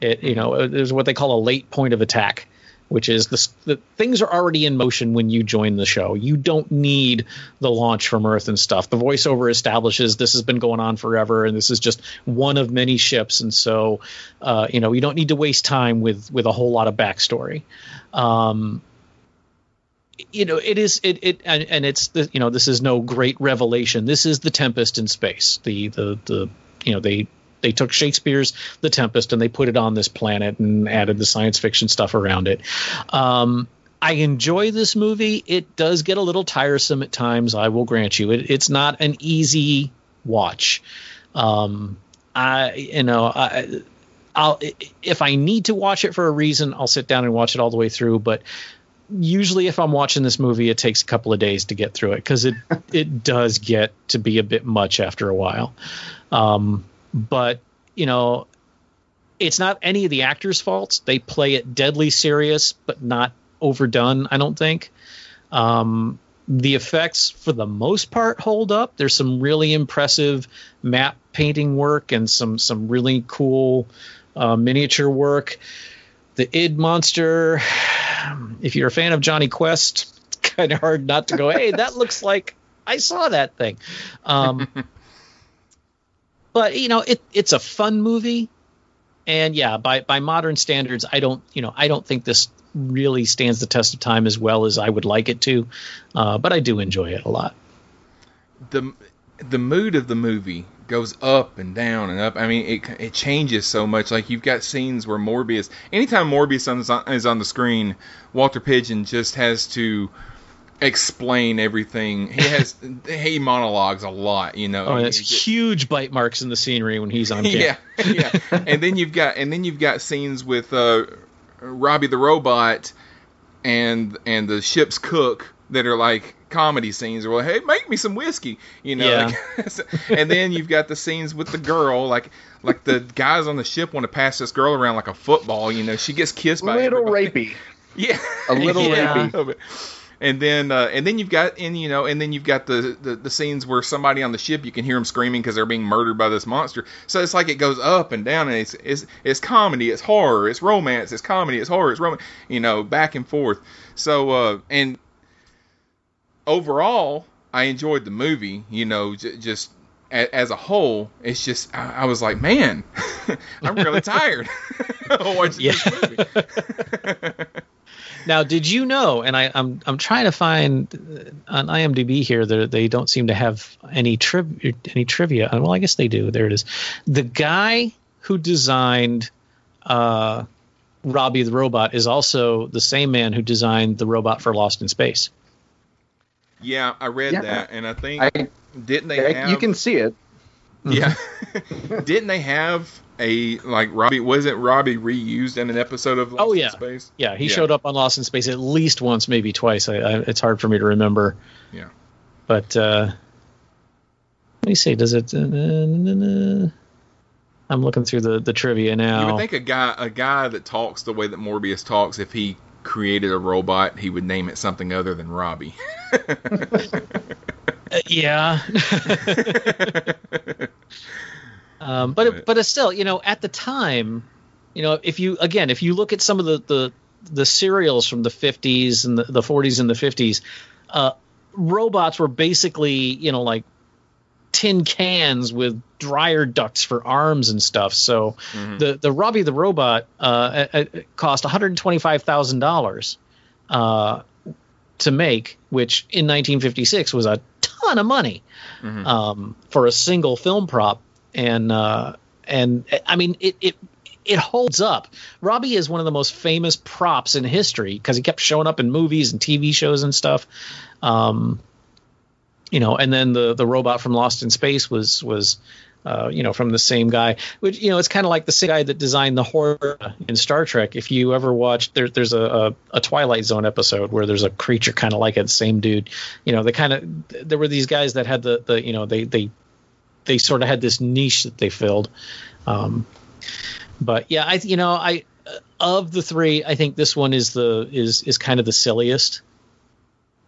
It you know there's what they call a late point of attack, which is the, the things are already in motion when you join the show. You don't need the launch from Earth and stuff. The voiceover establishes this has been going on forever, and this is just one of many ships. And so, uh, you know, you don't need to waste time with with a whole lot of backstory. Um, you know, it is it it and, and it's the you know this is no great revelation. This is the Tempest in space. The the the you know they they took Shakespeare's The Tempest and they put it on this planet and added the science fiction stuff around it. Um, I enjoy this movie. It does get a little tiresome at times. I will grant you. It, it's not an easy watch. Um, I you know I. I'll if I need to watch it for a reason, I'll sit down and watch it all the way through. But usually, if I'm watching this movie, it takes a couple of days to get through it because it it does get to be a bit much after a while. Um, but you know it's not any of the actors faults they play it deadly serious but not overdone i don't think. Um, the effects for the most part hold up. There's some really impressive matte painting work and some some really cool uh, miniature work. The id monster if you're a fan of Jonny Quest it's kind of hard not to go hey that looks like i saw that thing. Um, but you know it it's a fun movie and yeah by by modern standards i don't you know i don't think this really stands the test of time as well as i would like it to uh, but i do enjoy it a lot the the mood of the movie goes up and down and up. I mean, it it changes so much. Like you've got scenes where Morbius, anytime Morbius is on, is on the screen, Walter Pidgeon just has to explain everything. He has he monologues a lot, you know. oh it's huge bite marks in the scenery when he's on yeah, camera. yeah. and then you've got and then you've got scenes with uh, Robbie the robot and and the ship's cook that are like comedy scenes or well hey make me some whiskey you know Yeah. like- and then you've got the scenes with the girl like like the guys on the ship want to pass this girl around like a football you know she gets kissed by a little everybody. rapey. yeah A little Yeah. rapey. And then uh, and then you've got and you know and then you've got the, the the scenes where somebody on the ship you can hear them screaming because they're being murdered by this monster. So it's like it goes up and down and it's it's it's comedy it's horror it's romance it's comedy it's horror it's romance you know back and forth. So uh and overall I enjoyed the movie you know j- just a, as a whole. It's just I, I was like man I'm really tired watching this movie Now, did you know? And I, I'm I'm trying to find uh, on IMDb here that they don't seem to have any triv- any trivia. Well, I guess they do. There it is. The guy who designed uh, Robbie the robot is also the same man who designed the robot for Lost in Space. Yeah, I read Yeah. that, and I think I- didn't they have? you can see it. Yeah. didn't they have a like Robbie? Wasn't Robbie reused in an episode of Lost Oh in yeah, Space? yeah. He showed up on Lost in Space at least once, maybe twice. I, I, it's hard for me to remember. Yeah. But uh, let me see. Does it? Uh, I'm looking through the, the trivia now. You would think a guy a guy that talks the way that Morbius talks, if he created a robot, he would name it something other than Robbie. Uh, yeah. um, but it, but it's still, you know, at the time, you know, if you again, if you look at some of the the, the serials from the 50s and the, the 40s and the 50s, uh, robots were basically, you know, like tin cans with dryer ducts for arms and stuff. So the the Robbie the robot uh, cost one hundred twenty five thousand dollars uh, to make, which in 1956 was a ton of money um, for a single film prop. And uh, and I mean it it it holds up. Robbie is one of the most famous props in history because he kept showing up in movies and TV shows and stuff. Um, you know, and then the the robot from Lost in Space was was uh, you know from the same guy, which you know it's kind of like the same guy that designed the Horta in Star Trek. If you ever watched, there, there's a, a a Twilight Zone episode where there's a creature kind of like it, same dude. You know, they kind of there were these guys that had the the you know they they they sort of had this niche that they filled. Um, but yeah, I you know I of the three, I think this one is the is is kind of the silliest.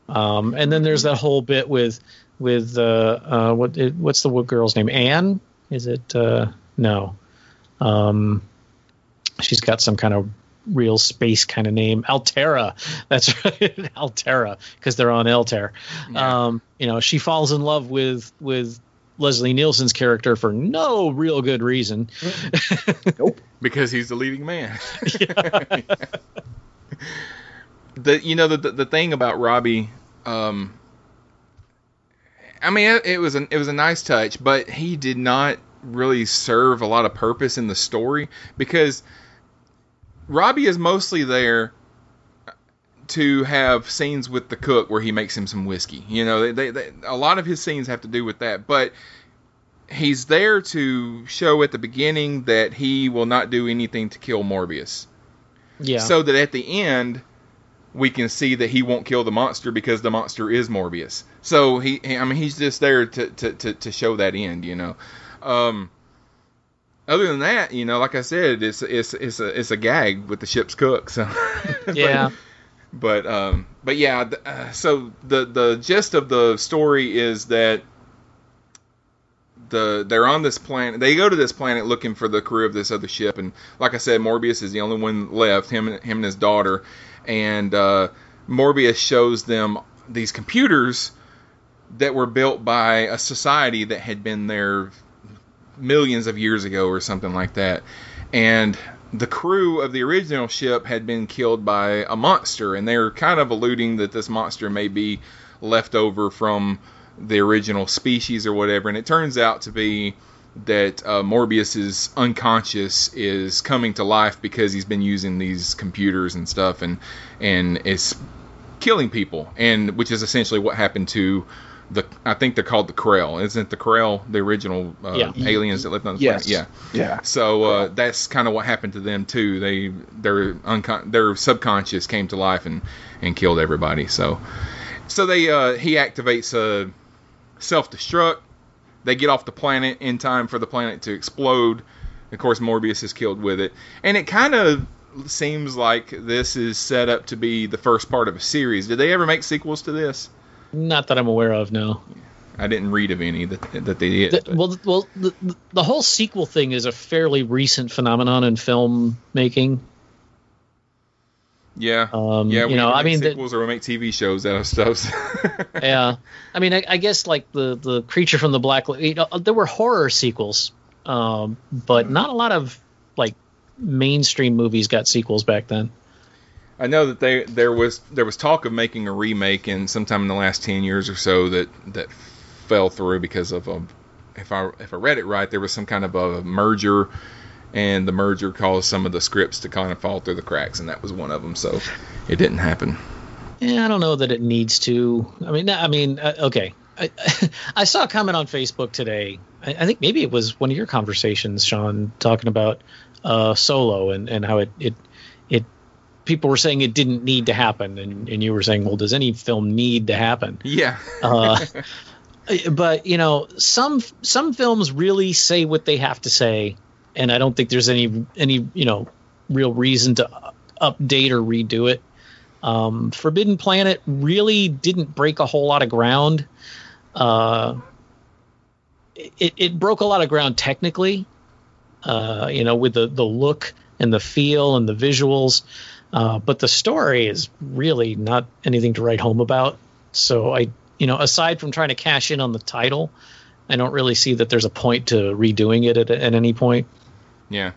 Um, and then there's that whole bit with with uh, uh, what what's the girl's name? Anne? Is it? Uh, no. Um, she's got some kind of real space kind of name. Altaira. That's right, Altaira, because they're on Altair. Um, you know, she falls in love with with Leslie Nielsen's character for no real good reason. Nope. because he's the leading man. the you know the, the the thing about Robbie, um, I mean it, it was an it was a nice touch, but he did not really serve a lot of purpose in the story because Robbie is mostly there to have scenes with the cook where he makes him some whiskey. You know, they, they, they, a lot of his scenes have to do with that, but he's there to show at the beginning that he will not do anything to kill Morbius. Yeah. So that at the end we can see that he won't kill the monster because the monster is Morbius. So he, I mean, he's just there to to, to, to show that end, you know. Um, other than that, you know, like I said, it's it's it's a it's a gag with the ship's cook. So Yeah. But um, but yeah. th- Uh, so the the gist of the story is that the they're on this planet. They go to this planet looking for the crew of this other ship, and like I said, Morbius is the only one left. Him and him and his daughter, and uh, Morbius shows them these computers that were built by a society that had been there millions of years ago or something like that. And the crew of the original ship had been killed by a monster, and they're kind of alluding that this monster may be left over from the original species or whatever. And it turns out to be that uh, Morbius's unconscious is coming to life because he's been using these computers and stuff, and and it's killing people, and which is essentially what happened to the I think they're called the Krell. Isn't the Krell the original uh, Yeah. aliens that lived on the Yes. planet? Yeah. Yeah. So uh, that's kind of what happened to them too. They their uncon- their subconscious came to life and and killed everybody. So so they uh, he activates a self destruct. They get off the planet in time for the planet to explode. Of course, Morbius is killed with it, and it kind of seems like this is set up to be the first part of a series. Did they ever make sequels to this? Not that I'm aware of. No. I didn't read of any that that they did. The- well, well, the, the whole sequel thing is a fairly recent phenomenon in film making. Yeah, Um, yeah. you we know, I mean, the- sequels or we make TV shows out of stuff. yeah, I mean, I, I guess like the the creature from the black, you know, there were horror sequels, um, but not a lot of like mainstream movies got sequels back then. I know that they there was there was talk of making a remake in sometime in the last ten years or so that that fell through because of a if I if I read it right there was some kind of a merger and the merger caused some of the scripts to kind of fall through the cracks and that was one of them so it didn't happen. Yeah, I don't know that it needs to. I mean, I mean, uh, okay. I, I saw a comment on Facebook today. I, I think maybe it was one of your conversations, Sean, talking about uh, Solo and, and how it, it it people were saying it didn't need to happen, and, and you were saying, well, does any film need to happen? Yeah. uh, but you know, some some films really say what they have to say, and I don't think there's any any you know real reason to update or redo it. Um, Forbidden Planet really didn't break a whole lot of ground. Uh, it, it broke a lot of ground technically, uh, you know, with the, the look and the feel and the visuals. Uh, but the story is really not anything to write home about. So I, you know, aside from trying to cash in on the title, I don't really see that there's a point to redoing it at, at any point. Yeah.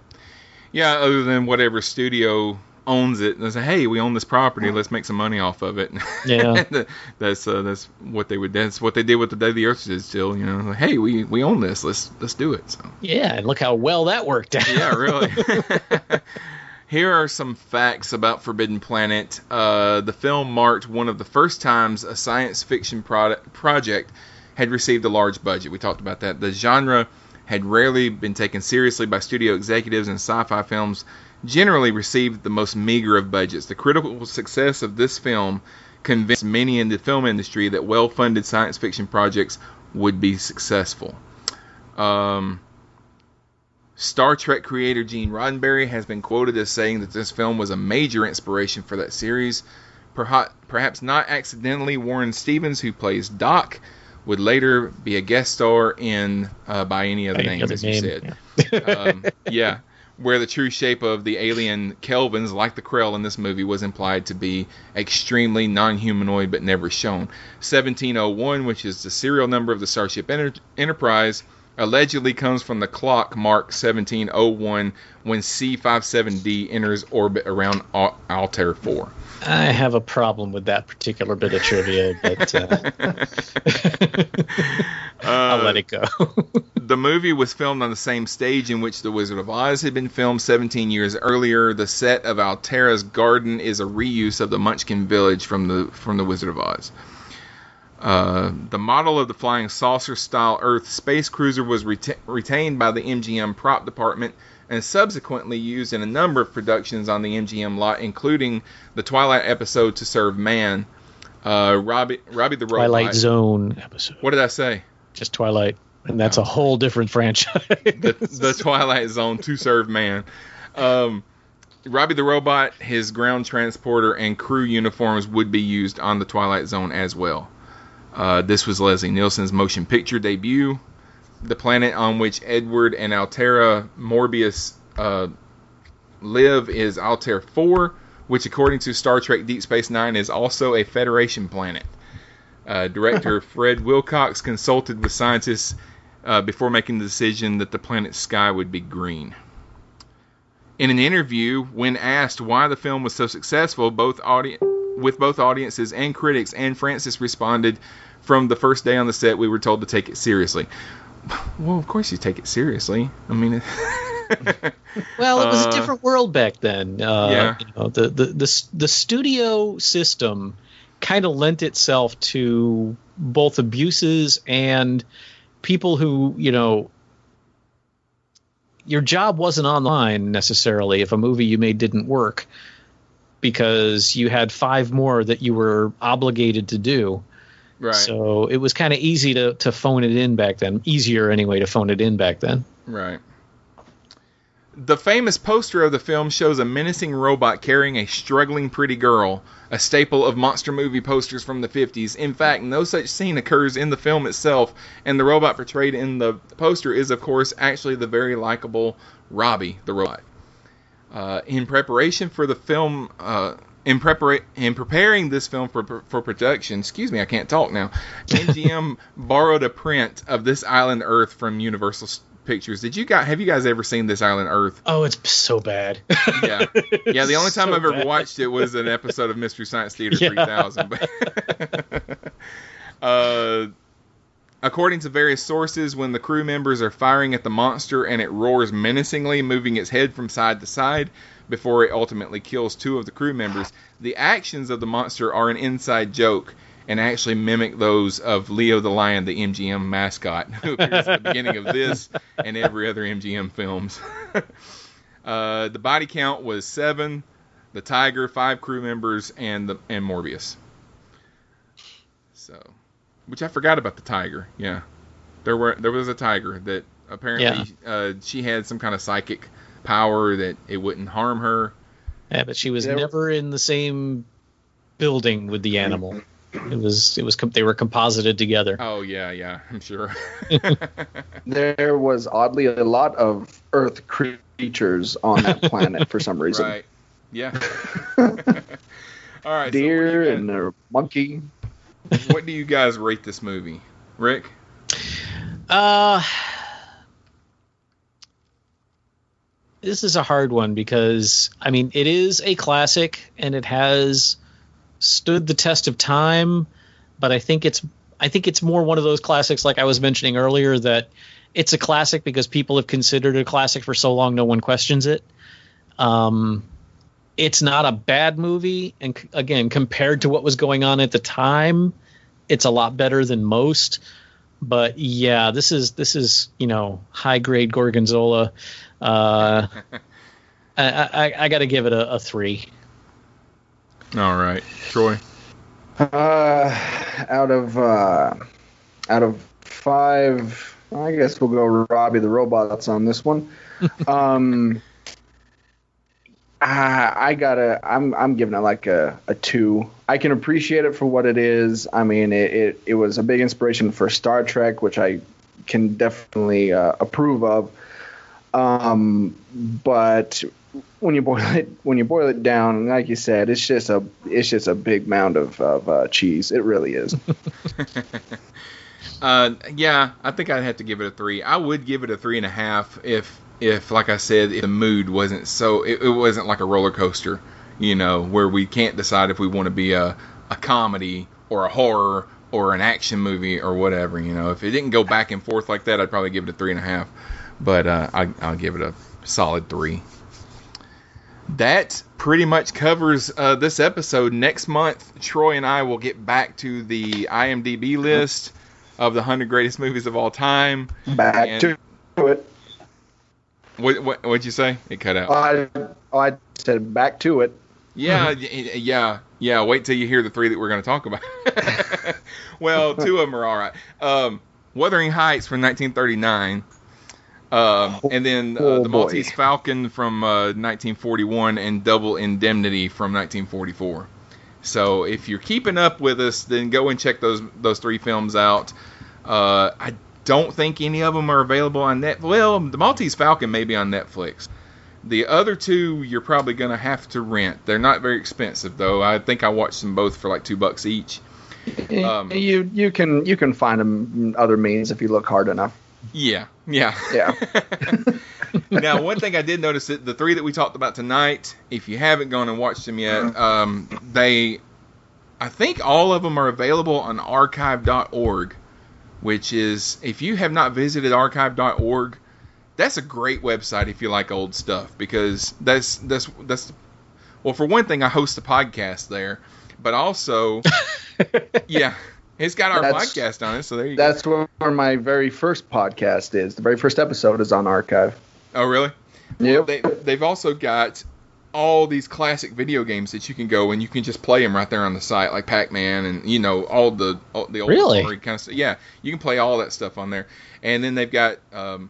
Yeah, other than whatever studio owns it and say, "Hey, we own this property. Let's make some money off of it." Yeah, that's uh, that's what they would. That's what they did with the Day the Earth did. Still, you know, like, hey, we we own this. Let's let's do it. So yeah, and look how well that worked out. yeah, really. Here are some facts about Forbidden Planet. Uh, the film marked one of the first times a science fiction product, project had received a large budget. We talked about that. The genre had rarely been taken seriously by studio executives, and sci-fi films generally received the most meager of budgets. The critical success of this film convinced many in the film industry that well funded science fiction projects would be successful. Um, Star Trek creator Gene Roddenberry has been quoted as saying that this film was a major inspiration for that series. Perhaps, not accidentally, Warren Stevens, who plays Doc, would later be a guest star in uh, by any other Any name, other as name, you said. um, yeah, where the true shape of the alien Kelvans, like the Krell in this movie, was implied to be extremely non-humanoid but never shown. 1701, which is the serial number of the Starship Enter- Enterprise, allegedly comes from the clock mark 1701 when C57D enters orbit around Al- Altair 4. I have a problem with that particular bit of trivia, but uh, I'll let it go. the movie was filmed on the same stage in which The Wizard of Oz had been filmed 17 years earlier. The set of Altaira's garden is a reuse of the Munchkin Village from the from The Wizard of Oz. Uh, the model of the flying saucer style Earth space cruiser was reta- retained by the MGM prop department and subsequently used in a number of productions on the MGM lot, including the Twilight episode To Serve Man, uh, Robbie, Robbie the Twilight Zone episode. What did I say? Just Twilight, and that's a whole different franchise. the, the Twilight Zone to serve man. Um, Robbie the Robot, his ground transporter, and crew uniforms would be used on the Twilight Zone as well. Uh, this was Leslie Nielsen's motion picture debut. The planet on which Edward and Altaira Morbius uh, live is Altair 4, which, according to Star Trek Deep Space Nine, is also a Federation planet. Uh, director Fred Wilcox consulted with scientists uh, before making the decision that the planet's sky would be green. In an interview, when asked why the film was so successful, both audi- with both audiences and critics, Anne Francis responded, "From the first day on the set, we were told to take it seriously." Well, of course you take it seriously. I mean, Well, it was Uh, a different world back then. Uh, Yeah. you know, the, the the the studio system kind of lent itself to both abuses and people who you know your job wasn't online necessarily if a movie you made didn't work because you had five more that you were obligated to do. Right. So it was kind of easy to, to phone it in back then. Easier anyway to phone it in back then. Right. The famous poster of the film shows a menacing robot carrying a struggling pretty girl, a staple of monster movie posters from the 50s. In fact, no such scene occurs in the film itself, and the robot portrayed in the poster is, of course, actually the very likable Robbie the robot. Uh, in preparation for the film, uh, in prepara- in preparing this film for, for production, excuse me, I can't talk now. MGM borrowed a print of this island Earth from Universal pictures. Did you guys have you guys ever seen This Island Earth? Oh, it's so bad. Yeah, yeah. The only time So I've ever bad. watched it was an episode of Mystery Science Theater Yeah. 3000. But uh, according to various sources, when the crew members are firing at the monster and it roars menacingly, moving its head from side to side before it ultimately kills two of the crew members, the actions of the monster are an inside joke and actually mimic those of Leo the Lion, the MGM mascot, who appears at the beginning of this and every other MGM films. uh, the body count was seven, the tiger, five crew members, and the and Morbius. So, which I forgot about the tiger. Yeah, there were there was a tiger that apparently uh, she had some kind of psychic power that it wouldn't harm her. Yeah, but she was There- never in the same building with the animal. It was it was they were composited together. Oh yeah, yeah, I'm sure. There was oddly a lot of Earth creatures on that planet for some reason. Right. Yeah. All right. Deer and a monkey. What do you guys rate this movie, Rick? Uh this is a hard one because I mean it is a classic and it has stood the test of time, but I think it's I think it's more one of those classics like I was mentioning earlier that it's a classic because people have considered it a classic for so long no one questions it. Um it's not a bad movie and c- again compared to what was going on at the time it's a lot better than most but yeah this is this is you know high grade gorgonzola uh I, I, I gotta give it a, a three All right, Troy. Uh, out of uh, out of five, I guess we'll go Robbie the robots on this one. um, I, I gotta, I'm I'm giving it like a, a two. I can appreciate it for what it is. I mean, it, it, it was a big inspiration for Star Trek, which I can definitely uh, approve of. Um, but when you boil it when you boil it down, like you said, it's just a it's just a big mound of, of uh, cheese. It really is. Uh, yeah, I think I'd have to give it a three. I would give it a three and a half if, if like I said, if the mood wasn't so, it, it wasn't like a roller coaster, you know, where we can't decide if we want to be a, a comedy or a horror or an action movie or whatever, you know. If it didn't go back and forth like that, I'd probably give it a three and a half. But uh, I, I'll give it a solid three. That pretty much covers uh, this episode. Next month, Troy and I will get back to the IMDb list of the 100 greatest movies of all time. Back And- to it. What, what, what'd you say? It cut out. I, I said back to it. Yeah, yeah, yeah. Wait till you hear the three that we're going to talk about. well, two of them are all right. Um, Wuthering Heights from 1939, um, and then uh, Oh, The boy. Maltese Falcon from uh, 1941, and Double Indemnity from 1944. So if you're keeping up with us, then go and check those those three films out. Uh, I don't think any of them are available on net. Well, The Maltese Falcon may be on Netflix. The other two you're probably gonna have to rent. They're not very expensive though. I think I watched them both for like two bucks each. Um, you you can you can find them other means if you look hard enough. Yeah, yeah, yeah. now, one thing I did notice that the three that we talked about tonight, if you haven't gone and watched them yet, um, they, I think all of them are available on archive.org, which is, if you have not visited archive.org, that's a great website if you like old stuff because that's that's that's well for one thing I host a podcast there, but also yeah, it's got our That's- podcast on it, so there you go. That's where my very first podcast is. The very first episode is on archive. Oh, really? Yep. They, they've also got all these classic video games that you can go and you can just play them right there on the site, like Pac-Man and you know all the all, the old Really? story kind of stuff. Yeah, you can play all that stuff on there. And then they've got um,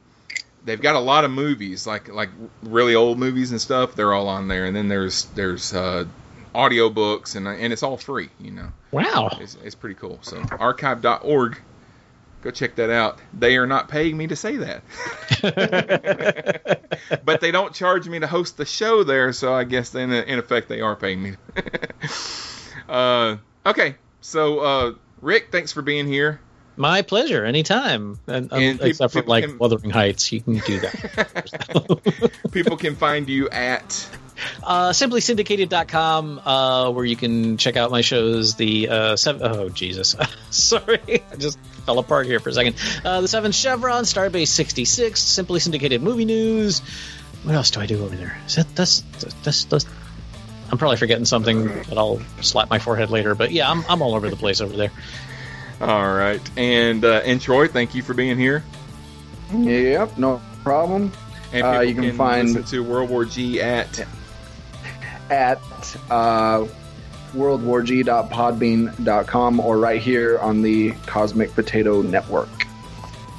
they've got a lot of movies, like like really old movies and stuff. They're all on there. And then there's there's uh, audio books and and it's all free. You know. Wow. It's, it's pretty cool. So archive.org. Go check that out. They are not paying me to say that. but they don't charge me to host the show there, so I guess then in effect they are paying me. uh, okay, so uh, Rick, thanks for being here. My pleasure, anytime. And, um, And peop- except for like can- Wuthering Heights, you can do that. People can find you at uh, simplysyndicated.com, uh, where you can check out my shows. The uh, seven, oh Jesus, sorry, I just fell apart here for a second. Uh, the Seventh Chevron, Starbase 66, Simply Syndicated Movie News. What else do I do over there? Is that that's that's that's. I'm probably forgetting something, that I'll slap my forehead later. But yeah, I'm I'm all over the place over there. All right, and uh, and Troy, thank you for being here. Yep, no problem. And Uh, you can, find listen to World War G at at uh, worldwarg.podbean.com or right here on the Cosmic Potato Network.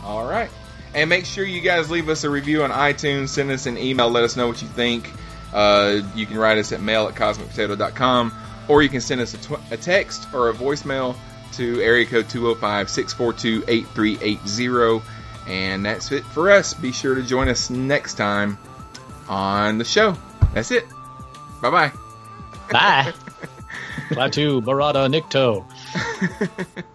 All right. And make sure you guys leave us a review on iTunes. Send us an email. Let us know what you think. Uh, you can write us at mail at cosmicpotato.com or you can send us a, tw- a text or a voicemail to area code 205 642 8380. And that's it for us. Be sure to join us next time on the show. That's it. Bye bye. Bye. Klaatu Barada Nikto.